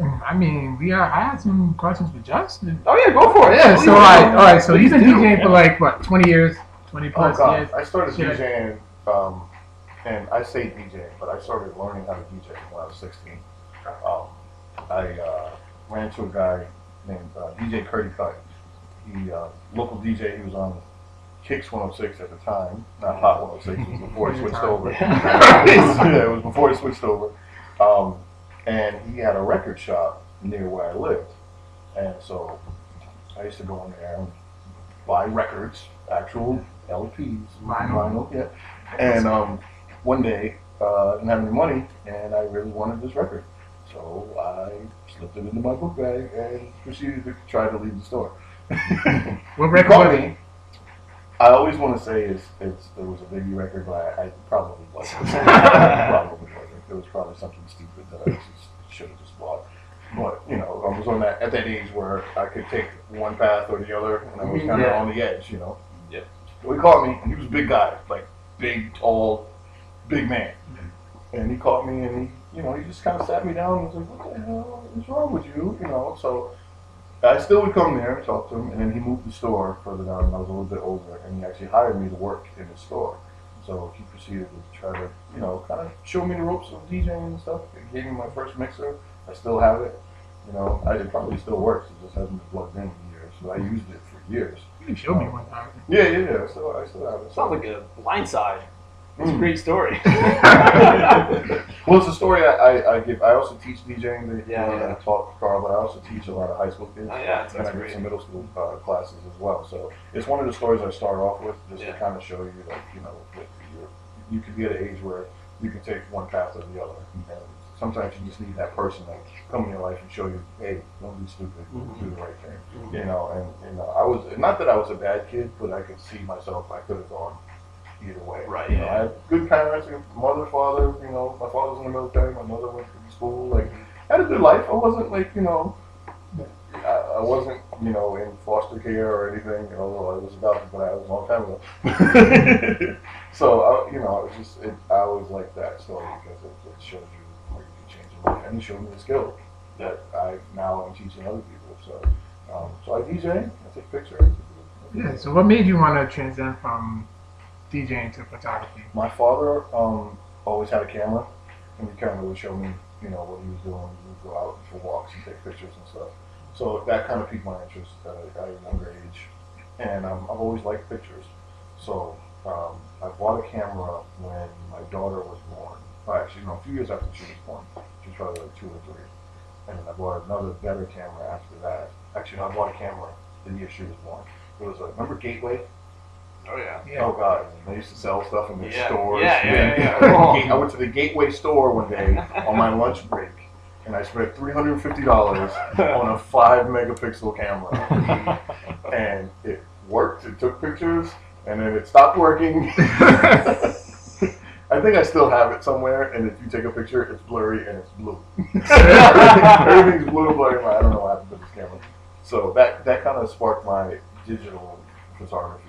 I mean, we are. I had some questions for Justin. Oh yeah, go for it. Yeah, so all right, all right. So he's been Please do. DJing for like what, twenty years, 20 plus God! years. I started Shit. DJing, um, and I say DJing, but I started learning how to DJ when I was 16. Um, I uh, ran into a guy named uh, DJ Curdy Cut. He uh, local DJ. He was on Kicks 106 at the time, not Hot 106. It was before he switched over. yeah, it was before he switched over. Um, and he had a record shop near where I lived, and so I used to go in there and buy records, actual LPs, Vinyl. yeah. And um, one day, uh, I didn't have any money, and I really wanted this record, so I slipped it into my book bag and proceeded to try to leave the store. What record was. I always want to say it's, it's there was a Biggie record, but I, I probably wasn't. probably wasn't. It was probably something stupid that I just should have just bought. But you know, I was on that at that age where I could take one path or the other, and I was mm-hmm. kind of Yeah. on the edge. You know. Yep. So he caught me, and he was a big guy, like big, tall, big man. Mm-hmm. And he caught me, and he, you know, he just kind of sat me down and was like, "What the hell is wrong with you?" You know. So I still would come there and talk to him, and then he moved the store further down, and I was a little bit older, and he actually hired me to work in the store. So he proceeded to try to, you know, kind of show me the ropes of DJing and stuff. He gave me my first mixer. I still have it. You know, I, it probably still works. It just hasn't been plugged in in years. So I used it for years. You showed me one time. Yeah, yeah, yeah. So I still have it. Sounds like a blindside. It's a Mm. great story. well, it's a story I, I, I give. I also teach DJing. The, Yeah, uh, yeah. I taught Carl, but I also teach a lot of high school kids. Oh, yeah, that's- and I do great. some middle school uh, classes as well. So it's one of the stories I start off with, just Yeah. to kind of show you that you know you're, you could be at an age where you can take one path or the other and sometimes you just need that person to come in your life and show you, hey, don't be stupid, Mhm. do the right thing. Mhm. You know, and, and uh, I was not that I was a bad kid, but I could see myself. I could have gone either way. Right, You know. I had good parents, mother, father. You know, my father was in the military. My mother went to school. Like, I had a good life. I wasn't like you know, I, I wasn't you know in foster care or anything. Although I was adopted, but that was a long time ago. so I, you know, it was just it, I always liked that story because it, it showed you where you could change your life, and showed me the skill that I now am teaching other people. So, um, so I DJ, I take pictures. Yeah. So what made you want to transcend from DJing to photography? My father um, always had a camera, and he kind of would show me, you know, what he was doing. We would go out for walks and take pictures and stuff. So that kind of piqued my interest uh, at a younger age, and um, I've always liked pictures. So um, I bought a camera when my daughter was born. Well, actually, no, a few years after she was born. She was probably like two or three. And then I bought another better camera after that. Actually, no, I bought a camera the year she was born. It was a, remember Gateway? Oh yeah. Yeah. Oh god, they used to sell stuff in the Yeah. stores. Yeah, yeah, yeah, I went to yeah. I went to the Gateway store one day on my lunch break, and I spent three hundred and fifty dollars on a five megapixel camera, and it worked. It took pictures, and then it stopped working. I think I still have it somewhere, and if you take a picture, it's blurry and it's blue. Everything's blue and blurry. I don't know what happened to this camera. So that that kind of sparked my digital photography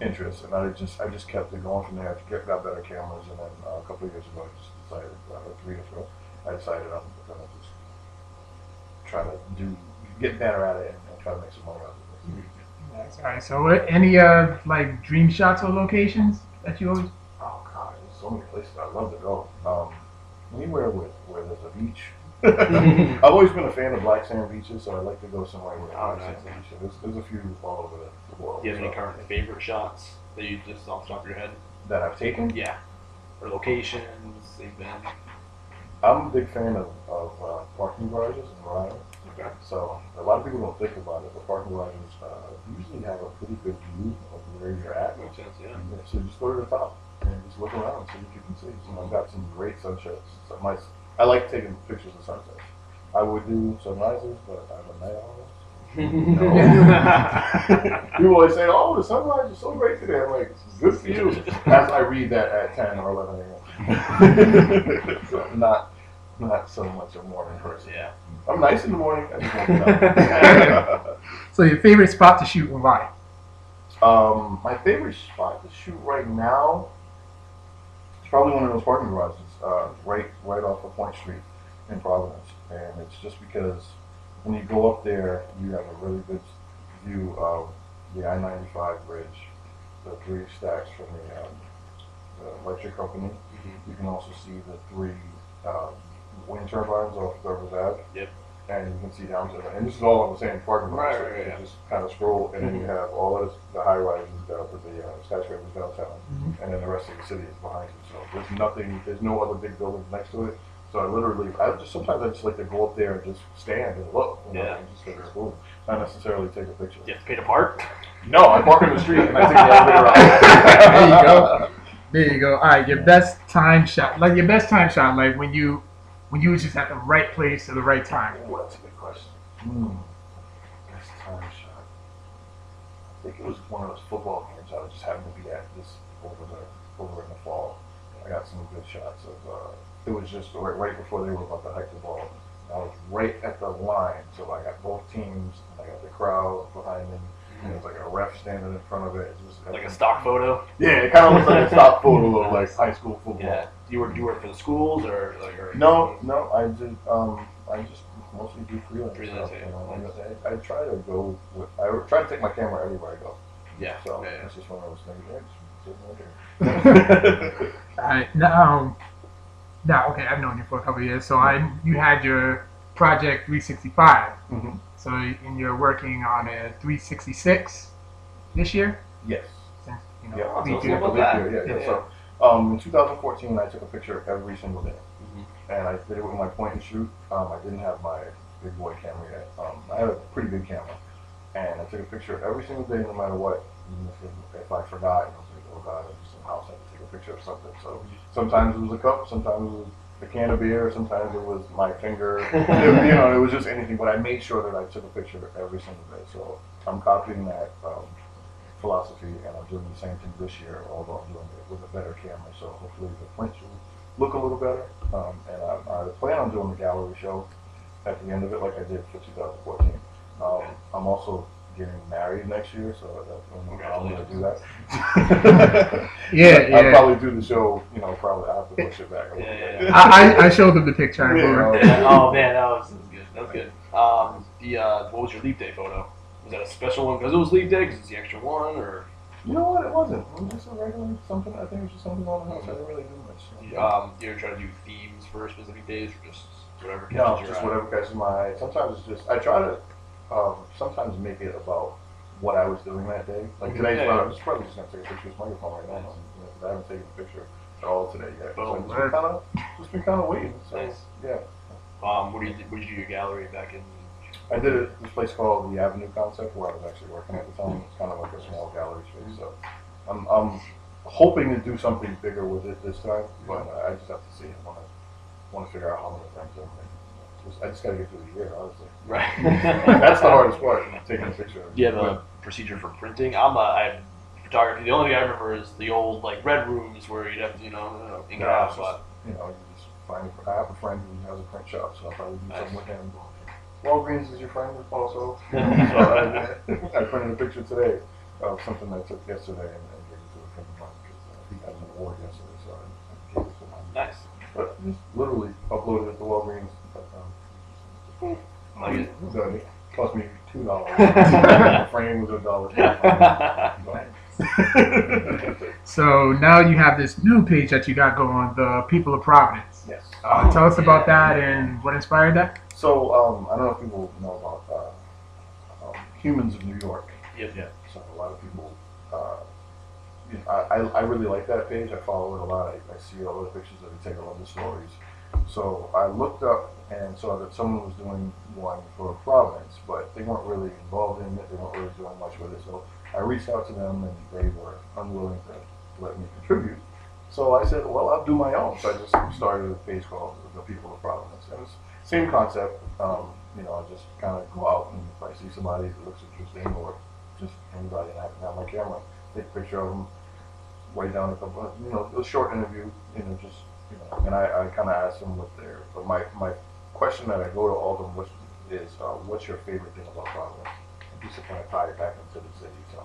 interest, and I just I just kept it going from there. I kept, got better cameras, and then uh, a couple of years ago, I just decided, uh, three years ago, I decided I'm gonna just try to do get better at it and, and try to make some money out of it. Nice. All right. So what, any uh like dream shots or locations that you always? So many places I'd love to go. Um, anywhere with where there's a beach. I've always been a fan of black sand beaches, so I'd like to go somewhere where Oh, nice. black sand beach. There's, there's a few all over the, world. Do you have any current favorite shots that you just off the top of your head? that I've taken. Yeah. Or locations they've been. I'm a big fan of, of uh, parking garages in Rhode Island. Okay. So a lot of people don't think about it, but parking garages uh, usually have a pretty good view of where you're at. Makes sense, yeah. Yeah, So just go to the top and just look around and see what you can see. So I've got some great sunsets. So my, I like taking pictures of sunsets. I would do sunrises, but I'm a night owl. People always say, "Oh, the sunrise is so great today." I'm like, "Good for you." As I read that at 10 or 11 a.m. so not, not so much a morning person. yeah. I'm nice in the morning. I just won't get up. So your favorite spot to shoot and why? Um, my favorite spot to shoot right now is probably one of those parking garages, uh, right right off of Point Street in Providence, and it's just because when you go up there, you have a really good view of the I-95 bridge, the three stacks from the, um, the electric company. Mhm. You can also see the three um, wind turbines off of Douglas Ave. Yep. And you can see down to the, and this is all on the same parking lot. Right, so right, you can yeah. Just kind of scroll, and then you have all of the high rises down to the uh, skyscrapers downtown, Mhm. and then the rest of the city is behind you. So there's nothing, there's no other big buildings next to it. So I literally, I just sometimes I just like to go up there and just stand and look. You know, Yeah. and just think it's cool. Not necessarily take a picture. You have to pay to park? No, I park in the street and I take the elevator out. There you go. There you go. All right, your best time shot, like your best time shot, like when you, when you was just at the right place at the right time. Ooh, that's a good question. Hmm. Best time shot. I think it was one of those football games I was just happened to be at this over the over in the fall. I got some good shots of. Uh, it was just right, right before they were about to hike the ball. I was right at the line, so I got both teams. I got the crowd behind me. And it was like a ref standing in front of it. It was Like a stock photo? Yeah, it kind of looks like a stock photo of like high school football. Yeah. Do you work, do you work for the schools or like? Or, No, no, I did. Um, I just mostly do freelance, Freelance, stuff. You know, I, I try to go. With, I try to take my camera everywhere I go. Yeah. So yeah, yeah. it's just one of those things. Yeah, just sit right here. All right, now, um, now, okay, I've known you for a couple of years, so I, you had your project 365. Mm-hmm. So, and you're working on a 366 this year, Yes. since you know, Yeah. we so do- it's about Leap that. year, yeah, yeah. Yeah. So, um, in 2014, I took a picture every single day, Mhm. and I did it with my point and shoot. Um, I didn't have my big boy camera yet. Um, I had a pretty big camera, and I took a picture every single day, no matter what. If, if I forgot, I was like, oh god, I'm just in the house. I have to take a picture of something. So sometimes it was a cup, sometimes it was a can of beer. Sometimes it was my finger. It- you know, it was just anything. But I made sure that I took a picture every single day. So I'm copying that um, philosophy, and I'm doing the same thing this year. Although I'm doing it with a better camera, so hopefully the prints will look a little better. Um, and I, I plan on doing the gallery show at the end of it, like I did for 2014. Um, I'm also getting married next year, so that's when I'm going to do that. Yeah, yeah. I'll probably do the show. You know, probably I have to push it back. A little Yeah, bit. yeah, I, I, I showed them the picture. Yeah. oh man, that was, that was good. That was good. Um, the uh, what was your leap day photo? Was that a special one because it was leap day? Because it's the extra one, or You know what? It wasn't. It was just a regular something. I think it was just something on the house. I didn't really do much. um, do you ever try to do themes for specific days, or just whatever catches No, your just eye? whatever catches my eye. Sometimes it's just I try to um, sometimes make it about what I was doing that day. Like Mhm. today's Yeah, probably, yeah. I'm just probably just gonna take a picture of this microphone right now. Nice. You I haven't taken a picture at all today yet. So Boom. I've just been kind of just been kind of waiting. So Nice. yeah, Um, what do you what did you do your gallery back in? I did it this place called the Avenue Concept where I was actually working at the time. It's kind of like a small gallery space. So I'm I'm hoping to do something bigger with it this time, but I just have to see. I want to want to figure out how many things I'm making. Just, I just got to get through the year, honestly. Right. That's the hardest part, taking a picture. of it. Do you have a procedure for printing? I'm a I photography. The only thing I remember is the old like red rooms where you'd have to you know ink it No, out. it's But you know, you just find. I have a friend who has a print shop, so I'll probably do something with him. Walgreens is your friend also. so I, I printed a picture today of something I took yesterday and, and gave it to a friend of mine because uh, he got an award yesterday, so I, I gave it to him. nice. But just literally uploaded it to Walgreens. But, um, Like it. so it cost me two dollars. the frame was a dollar. So now you have this new page that you got going, the People of Providence. yes. Uh, tell us about that and what inspired that. So um, I don't know if people know about uh, um, Humans of New York. Yep. Yeah. So a lot of people. Uh, know, I, I I really like that page. I follow it a lot. I, I see all the pictures that they take. I love the stories. So I looked up and saw that someone was doing one for Providence, but they weren't really involved in it. They weren't really doing much with it. So I reached out to them, and they were unwilling to let me contribute. So I said, well, I'll do my own. So I just started a page called The People of Providence. And it's same concept. Um, you know, I just kind of go out and if I see somebody that looks interesting or just anybody, and I can have my camera, take a picture of them, write down a couple, you know, a short interview, you know, just, you know, and I, I kind of ask them what their, but my, my question that I go to all of them with is, uh, what's your favorite thing about Providence? And just to kind of tie it back into the city. So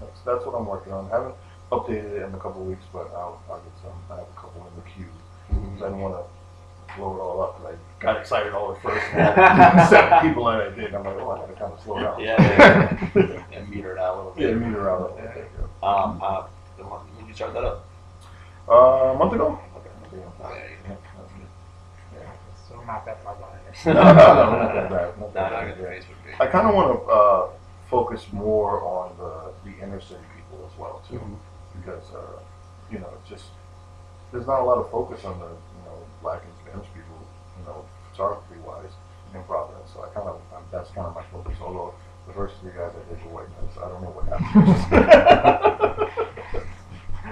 that's, that's what I'm working on. I haven't updated it in a couple of weeks, but I'll, I'll get some. I have a couple in the queue. 'Cause I don't want to blow it all up. 'cause I got excited all at first. And seven people that I did. I'm like, oh, I got to kind of slow down. Yeah, yeah, yeah. And meter it out a little bit. yeah, meter out a little bit. yeah. Um, uh, the month- when did you start that up? Uh, a month ago. Okay. Yeah, Yeah, that's good. Yeah. So not that far behind. no, no, no, not that bad. Not that I bad. got the Facebook page. I kind of want to uh, focus more on the, the inner city people as well too, Mhm. because uh, you know, just there's not a lot of focus on the you know black and Spanish people, you know, photography wise in Providence. So I kind of that's kind of my focus. Although the first three guys I did were white guys, I don't know what happened.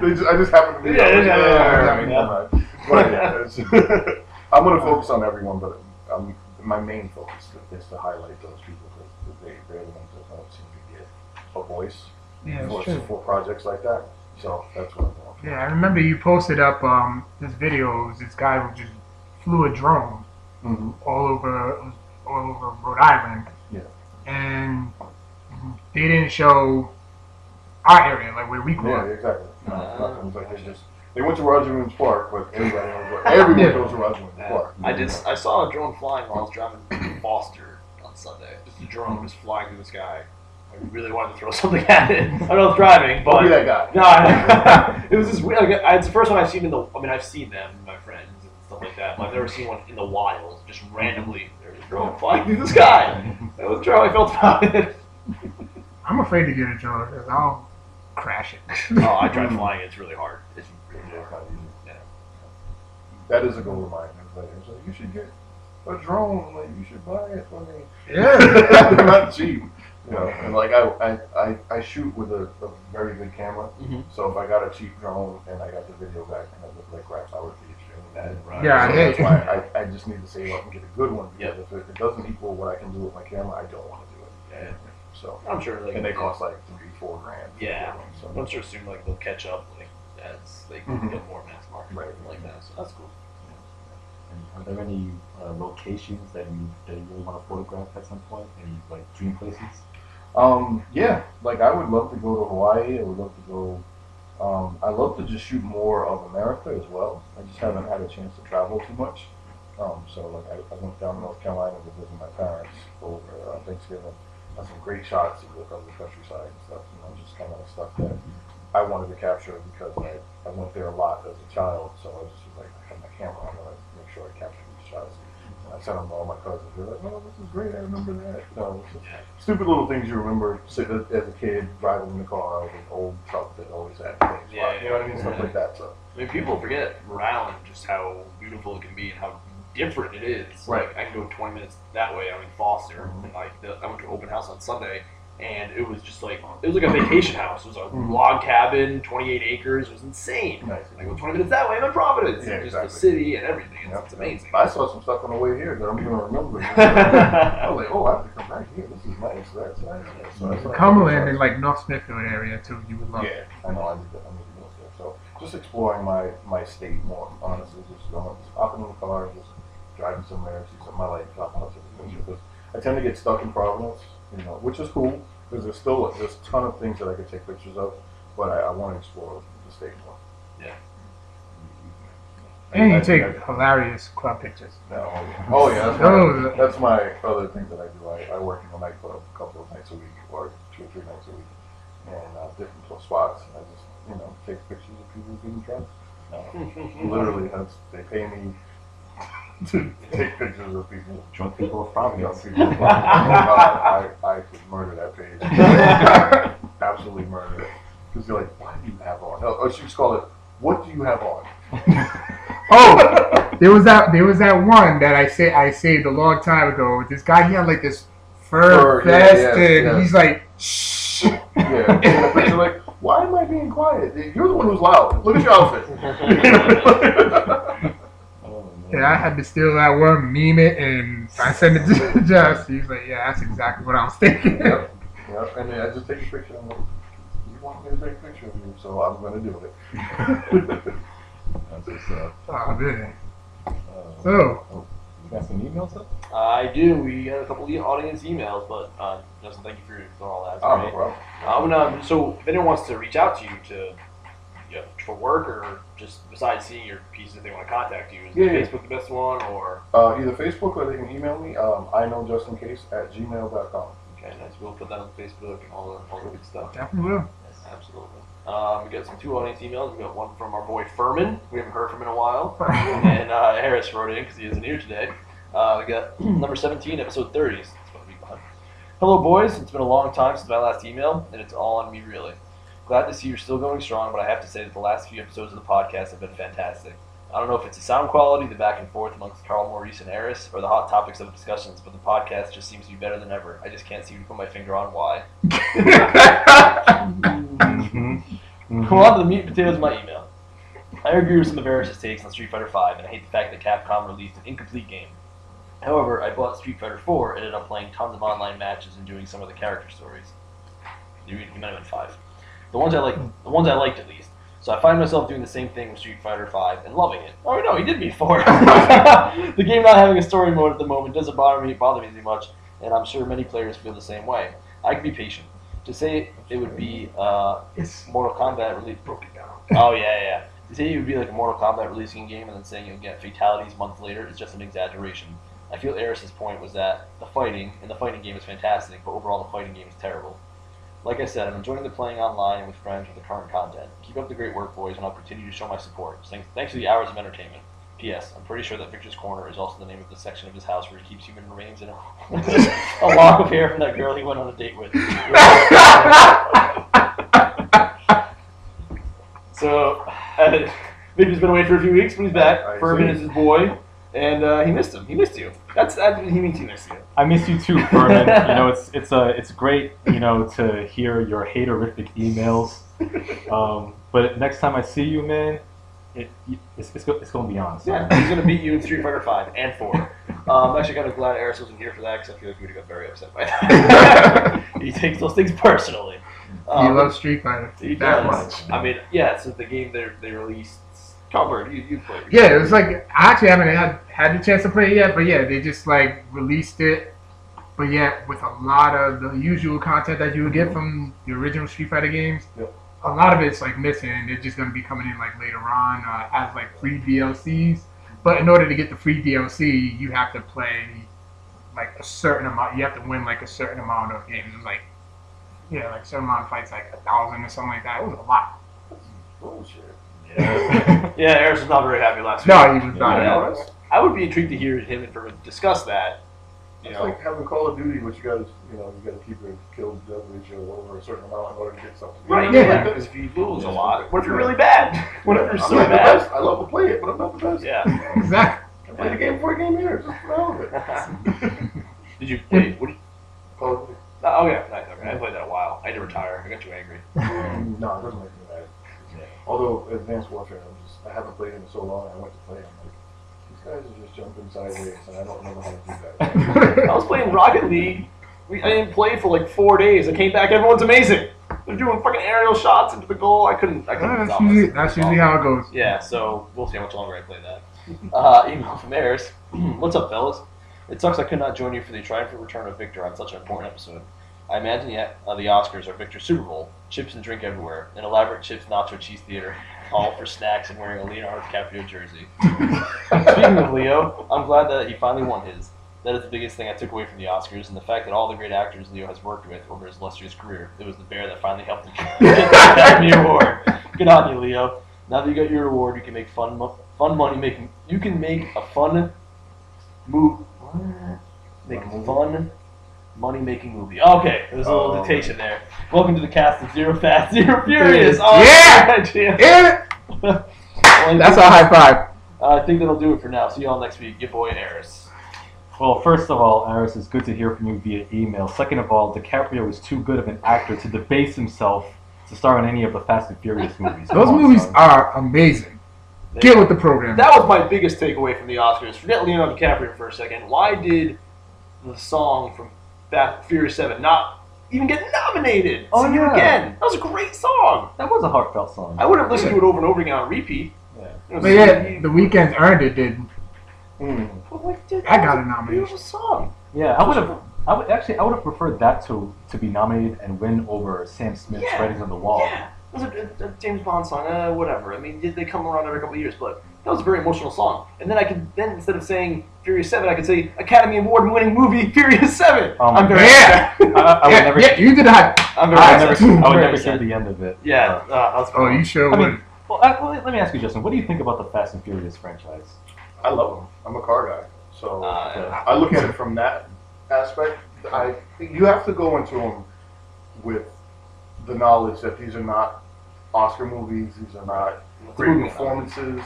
They just, I just happened to be. Yeah, yeah, yeah, yeah, yeah, yeah, yeah. But yeah, I'm going to focus on everyone, but um, my main focus is to highlight those people because they, they're the ones that don't seem to get a voice Yeah, for, for projects like that. So that's what I'm going for. Yeah, I remember you posted up um, this video. It was this guy who just flew a drone Mm-hmm. all over all over Rhode Island. Yeah. And they didn't show our area, like where we grew Yeah, up. exactly. No, nothing. It's like they just they went to Roger Williams Park, but everybody knows what everyone Yeah. goes to Roger Williams Park. I did. I saw a drone flying while I was driving to Foster on Sunday. Just a drone just flying through the sky. I really wanted to throw something at it. I know I was driving, Don't but be that guy. no, I, it was just weird. Like, I- it's the first one I've seen in the. I mean, I've seen them, my friends and stuff like that. But I've never seen one in the wild. Just randomly, there's a drone flying through the sky. That was how I felt about it. I'm afraid to get a drone because I'll crash it. Oh, I tried flying. It's really hard. It's really hard. Yeah. That is a goal of mine. It's like, it's like, you should get a drone. Like, you should buy it for me. Yeah. They're not cheap. You know, and like I, I, I, I shoot with a, a very good camera. Mhm. So if I got a cheap drone and I got the video back and it looked like crap, I would be extremely. Right. Yeah, So I that's why I, I just need to save up and get a good one because if it, it doesn't equal what I can do with my camera, I don't want to do it. Yeah. So I'm sure like and they cost like three, four grand. for Yeah. a good one, I'm So sure soon like they'll catch up like as they Mhm. get more mass market Right. like that. So that's cool. And are there any uh, locations that you that you really want to photograph at some point? Any like dream places? Um, yeah, like I would love to go to Hawaii. I would love to go. Um, I love to just shoot more of America as well. I just haven't had a chance to travel too much. Um, so like I, I went down to North Carolina to visit my parents over uh, Thanksgiving. Got some great shots of the, countryside and stuff. You know, just kind of stuff that I wanted to capture because I, I went there a lot as a child. So I was just like, I had my camera. On I'm make sure I capture these shots. And I sent them to all my cousins. They're like, oh, this is great. I remember that. So, it's just stupid little things you remember as a kid driving in the car with an old truck that always had things. Yeah, you know what I mean? Stuff like that. So I mean, people forget Rhode Island just how beautiful it can be and how different it is. Right. Like, I can go 20 minutes that way. I'm in Foster, Mhm. and like the, I went to an open house on Sunday, and it was just like it was like a vacation house. It was a Mhm. log cabin, 28 acres. It was insane. nice. And I go 20 minutes that way. I'm in Providence. Yeah, and just exactly. the city and everything. It's, Yep. it's amazing. I saw some stuff on the way here that I'm gonna remember. I was like, oh, I have to come back here. This is nice. That's nice. So that's what I- Cumberland and like North Smithfield area too. You would love. Yeah, I know. I need to. I need to go there. So just exploring my my state more. Honestly, just going, just hopping in the car, and just driving somewhere, see something I like, drop out to the picture. Because I tend to get stuck in Providence, you know, which is cool because there's still there's a ton of things that I could take pictures of, but I, I want to explore the state more. Yeah. And I- you take I- hilarious club pictures. No. Oh yeah, that's Oh, my, that's my other thing that I do. I, I work in a nightclub a couple of nights a week, or two or three nights a week, and uh, different pl- spots. And I just you know take pictures of people getting drunk. No, literally, that's they pay me to take pictures of people. Drunk people of Young Providence. people. Oh, God, I I could murder that page. Absolutely murder it. Because you're like, what do you have on? No, or she just call it, what do you have on? Oh, there was that. There was that one that I say I saved a long time ago. This guy, he had like this fur Fur, yeah, vest, yeah, and yeah. he's like, shh. Yeah, and picture like, why am I being quiet? You're the one who's loud. Look at your outfit. Oh, man. Yeah, I had to steal that one, meme it, and I sent it to Jess. He's like, yeah, that's exactly what I was thinking. yeah, yeah, and then I just take a picture. I'm like, you want me to take a picture of you, so I'm gonna do it. That's what's up. Oh man. Uh, So, you got some emails up? I do. We got a couple of audience emails, but uh, Justin, thank you for for all that. It's oh, great. bro. Um, no, so if anyone wants to reach out to you to, you know, for work or just besides seeing your pieces, if they want to contact you, is Yeah, yeah. Facebook the best one or? Uh, either Facebook or they can email me. Um, I know Justin Case at gmail.com. Okay, nice. We'll put that on Facebook and all the all the good stuff. definitely will. Absolutely. Um, we got some two audience emails. We got one from our boy Furman. We haven't heard from him in a while. and uh, Harris wrote in because he isn't here today. Uh, we got number 17, episode 30. It's about a week behind. Hello, boys. It's been a long time since my last email, and it's all on me, really. Glad to see you're still going strong, but I have to say that the last few episodes of the podcast have been fantastic. I don't know if it's the sound quality, the back and forth amongst Carl Maurice and Eris, or the hot topics of the discussions, but the podcast just seems to be better than ever. I just can't seem to put my finger on why. Mm-hmm. Well, on to the meat and potatoes of my email. I agree with some of Eris's takes on Street Fighter V, and I hate the fact that Capcom released an incomplete game. However, I bought Street Fighter 4 and ended up playing tons of online matches and doing some of the character stories. You, you might have been five. The ones I like, the ones I liked at least. So I find myself doing the same thing with Street Fighter V and loving it. Oh no, he did beat four. the game not having a story mode at the moment doesn't bother me bother me too much, and I'm sure many players feel the same way. I can be patient. To say it would be uh, It's Mortal Kombat release broke it down. Oh yeah, yeah. To say it would be like a Mortal Kombat releasing a game and then saying you'll get fatalities months later is just an exaggeration. I feel Eris's point was that the fighting and the fighting game is fantastic, but overall the fighting game is terrible. Like I said, I'm enjoying the playing online and with friends with the current content. Keep up the great work, boys, and I'll continue to show my support. Thanks, thanks for the hours of entertainment. P.S. I'm pretty sure that Victor's Corner is also the name of the section of his house where he keeps human remains in a, a lock of hair from that girl he went on a date with. So, uh, Victor's been away for a few weeks, but he's back. Furman is his boy, and uh, he missed him. He missed you. That's that. He means he missed you. I miss you too, Furman. you know, it's it's uh, it's great, you know, to hear your haterific emails. Um, but next time I see you, man, it, it's, it's, go- it's going to be on. So. Yeah, he's gonna beat you in Street Fighter Five and Four. Um, I'm actually kind of glad Eris wasn't here for that because I feel like we would have got very upset by that. he takes those things personally. you Um, love Street Fighter he that does. much. I mean, yeah. So the game they they released covered. You you played. Yeah, it was like I actually haven't had had the chance to play it yet, but yeah, they just like released it, but yet with a lot of the usual content that you would get from the original Street Fighter games. Yep. A lot of it's like missing. They're just gonna be coming in like later on uh, as like free DLCs. But in order to get the free DLC, you have to play like a certain amount. You have to win like a certain amount of games. Like yeah, like certain amount of fights, like a thousand or something like that. It was a lot. Bullshit. Yeah, yeah. Eris was not very happy last week. No, he was not. yeah. know, I would be intrigued to hear him and Furman discuss that. You It's know, like having Call of Duty, which you gotta, you know, you gotta keep your kill to death ratio over a certain amount in order to get something. Right? yeah. like Because that. if you lose a lot, what if you're really bad? What if you're I'm so not the bad? best. I love to play it, but I'm not the best. Yeah. Exactly. I played the game before the game here. Just for the hell it. Did you play? What? Did you, Call of Duty. oh yeah, nice. Okay, I played that a while. I had to retire. I got too angry. No, it doesn't make me mad. Although Advanced Warfare, I'm just, I haven't played it in so long. I went to play. I'm like, these guys are just jumping sideways, and I don't know how to do that. I was playing Rocket League. We, I didn't play for like four days. I came back. Everyone's amazing. They're doing fucking aerial shots into the goal. I couldn't. I couldn't. that's stop usually, that's usually how it goes. Yeah, so we'll see how much longer I play that. Uh, email from Ayers. What's up, fellas? It sucks I could not join you for the triumphant return of Victor on such an important episode. I imagine the, uh, the Oscars are Victor's Super Bowl, chips and drink everywhere, an elaborate chips nacho cheese theater, all for snacks and wearing a Leonardo DiCaprio jersey. Speaking of Leo, I'm glad that he finally won his. That is the biggest thing I took away from the Oscars, and the fact that all the great actors Leo has worked with over his illustrious career. It was the bear that finally helped him get the Academy Award. Good on you, Leo. Now that you got your award, you can make fun, mo- fun money making. You can make a fun move. Make fun money making movie. Okay, there's a little Oh. dictation there. Welcome to the cast of Zero Fast, Zero Furious. Oh, Yeah! idea. Yeah, Well, that's our high five. I think that'll do it for now. See y'all next week. Your boy Eris. Well, first of all, Aris, it's good to hear from you via email. Second of all, DiCaprio is too good of an actor to debase himself to star in any of the Fast and Furious movies. Those Come on, movies son. are amazing. Get with the program. That was my biggest takeaway from the Oscars. Forget Leonardo DiCaprio for a second. Why did the song from Fast Furious Seven not even get nominated? Oh, See you yeah. again. That was a great song. That was a heartfelt song. I would have listened to it over and over again on repeat. Yeah. But yeah, the Weeknd's earned it. Did Hmm. But like, dude, I that got was a nomination. Beautiful song. Yeah, I would have. I would actually. I would have preferred that to to be nominated and win over Sam Smith's Yeah. "Writing's on the Wall." Yeah, it was a, a, a James Bond song. Uh, whatever. I mean, they come around every couple of years, but that was a very emotional song. And then I could then instead of saying Furious Seven, I could say Academy Award winning movie Furious Seven. Oh, I'm very yeah. I, I would yeah, never. yeah, you did hype. I'm very I never. I would never hear upset. the end of it. Yeah, Uh, uh, that's Oh, you sure I would. mean, well, I, well, let me ask you, Justin. What do you think about the Fast and Furious franchise? I love them. I'm a car guy, so Uh, I look at it from that aspect. I you have to go into them with the knowledge that these are not Oscar movies. These are not great movie. performances.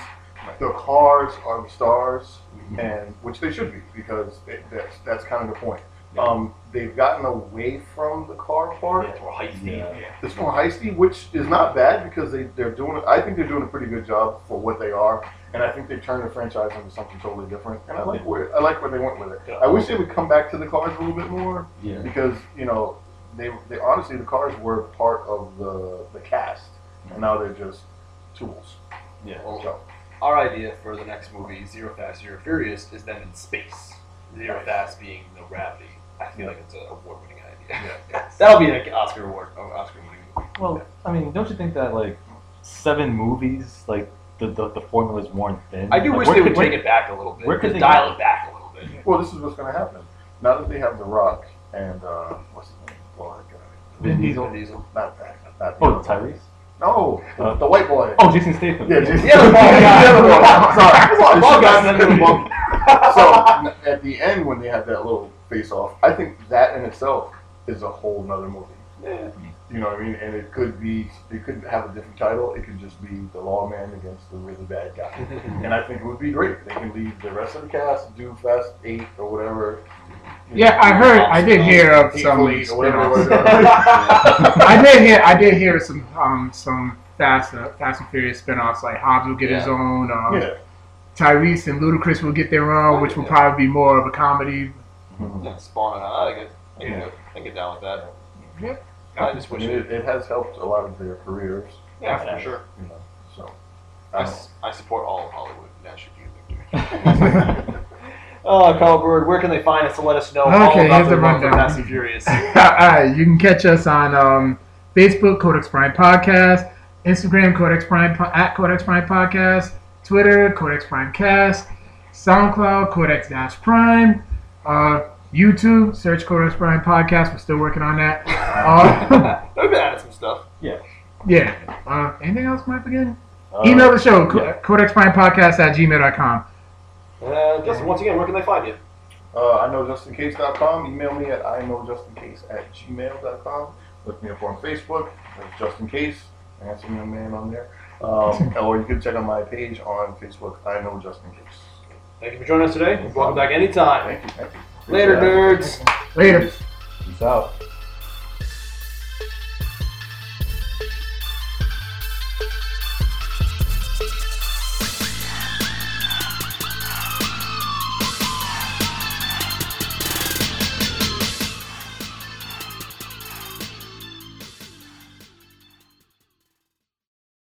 The cars are the stars, and which they should be because it, that's that's kind of the point. Um, they've gotten away from the car part. yeah, it's more heisty. Yeah. It's more heisty, which is not bad because they, they're doing. I think they're doing a pretty good job for what they are, and I think they turned the franchise into something totally different. And I like where I like where they went with it. Yeah. I wish they would come back to the cars a little bit more Yeah. because you know they, they honestly the cars were part of the the cast, and now they're just tools. Yeah. So, Our idea for the next movie, Zero Fast, Zero Furious, is them in space. Zero Fast being no gravity. I feel like it's an award-winning idea. Yeah. That'll be an Oscar award, oh, Oscar-winning movie. Well, I mean, don't you think that like seven movies, like the the, the formula is worn thin? I do Like, wish they could- would take it back a little bit. where could they dial it back a little bit. well, this is what's going to happen now that they have The Rock and uh, what's his name? Oh, that guy. Vin Diesel. Vin Diesel. Not that. Not Oh, Tyrese. The, Uh, the white boy. Oh, Jason Statham. Yeah, Jason. The other bald guy. The other guy. Sorry. There's a lot of bald guys in that movie. so at the end, when they have that little face off, I think that in itself is a whole nother movie. Yeah. You know what I mean? And it could be, it could have a different title. It could just be the lawman against the really bad guy. And I think it would be great. They can leave the rest of the cast, do Fast Eight or whatever. You Yeah, I heard. I did hear of some Fleet or spin-offs. I did hear. I did hear some um some Fast uh, Fast and Furious spinoffs. Like Hobbs will get his own. Um, Yeah. Tyrese and Ludacris will get their own, which will Yeah. probably be more of a comedy. Yeah, Spawn. I get, I can, Yeah. go- I can get down with that. Yep. I just I wish mean, it. it, it has helped a lot of their careers, Yeah, for sure. you know. So. I, I s- I support all of Hollywood. That should be a victory. Oh, Carl Bird, where can they find us to let us know all Okay, about here's the the run for rundown. Fast and Furious? Alright, you can catch us on um, Facebook, Codex Prime Podcast, Instagram, Codex Prime at Codex Prime Podcast, Twitter, Codex Prime Cast, SoundCloud, Codex Dash Prime, uh, YouTube, search Codex Prime Podcast. We're still working on that. Uh, I've been adding some stuff. yeah. Uh, anything else, Mike? Again? Uh, Email the show, yeah. Codex Prime Podcast at gmail.com. Uh, Justin, once again, where can they find you? Uh, I know justincase.com. Email me at I know justincase at gmail.com. Look me up on Facebook. That's Just Case. Handsome young man on there. Um, or you can check out my page on Facebook. I know Just in Case. Thank you for joining us today. Welcome back anytime. Thank you. Thank you. Later, nerds. Later. Peace out.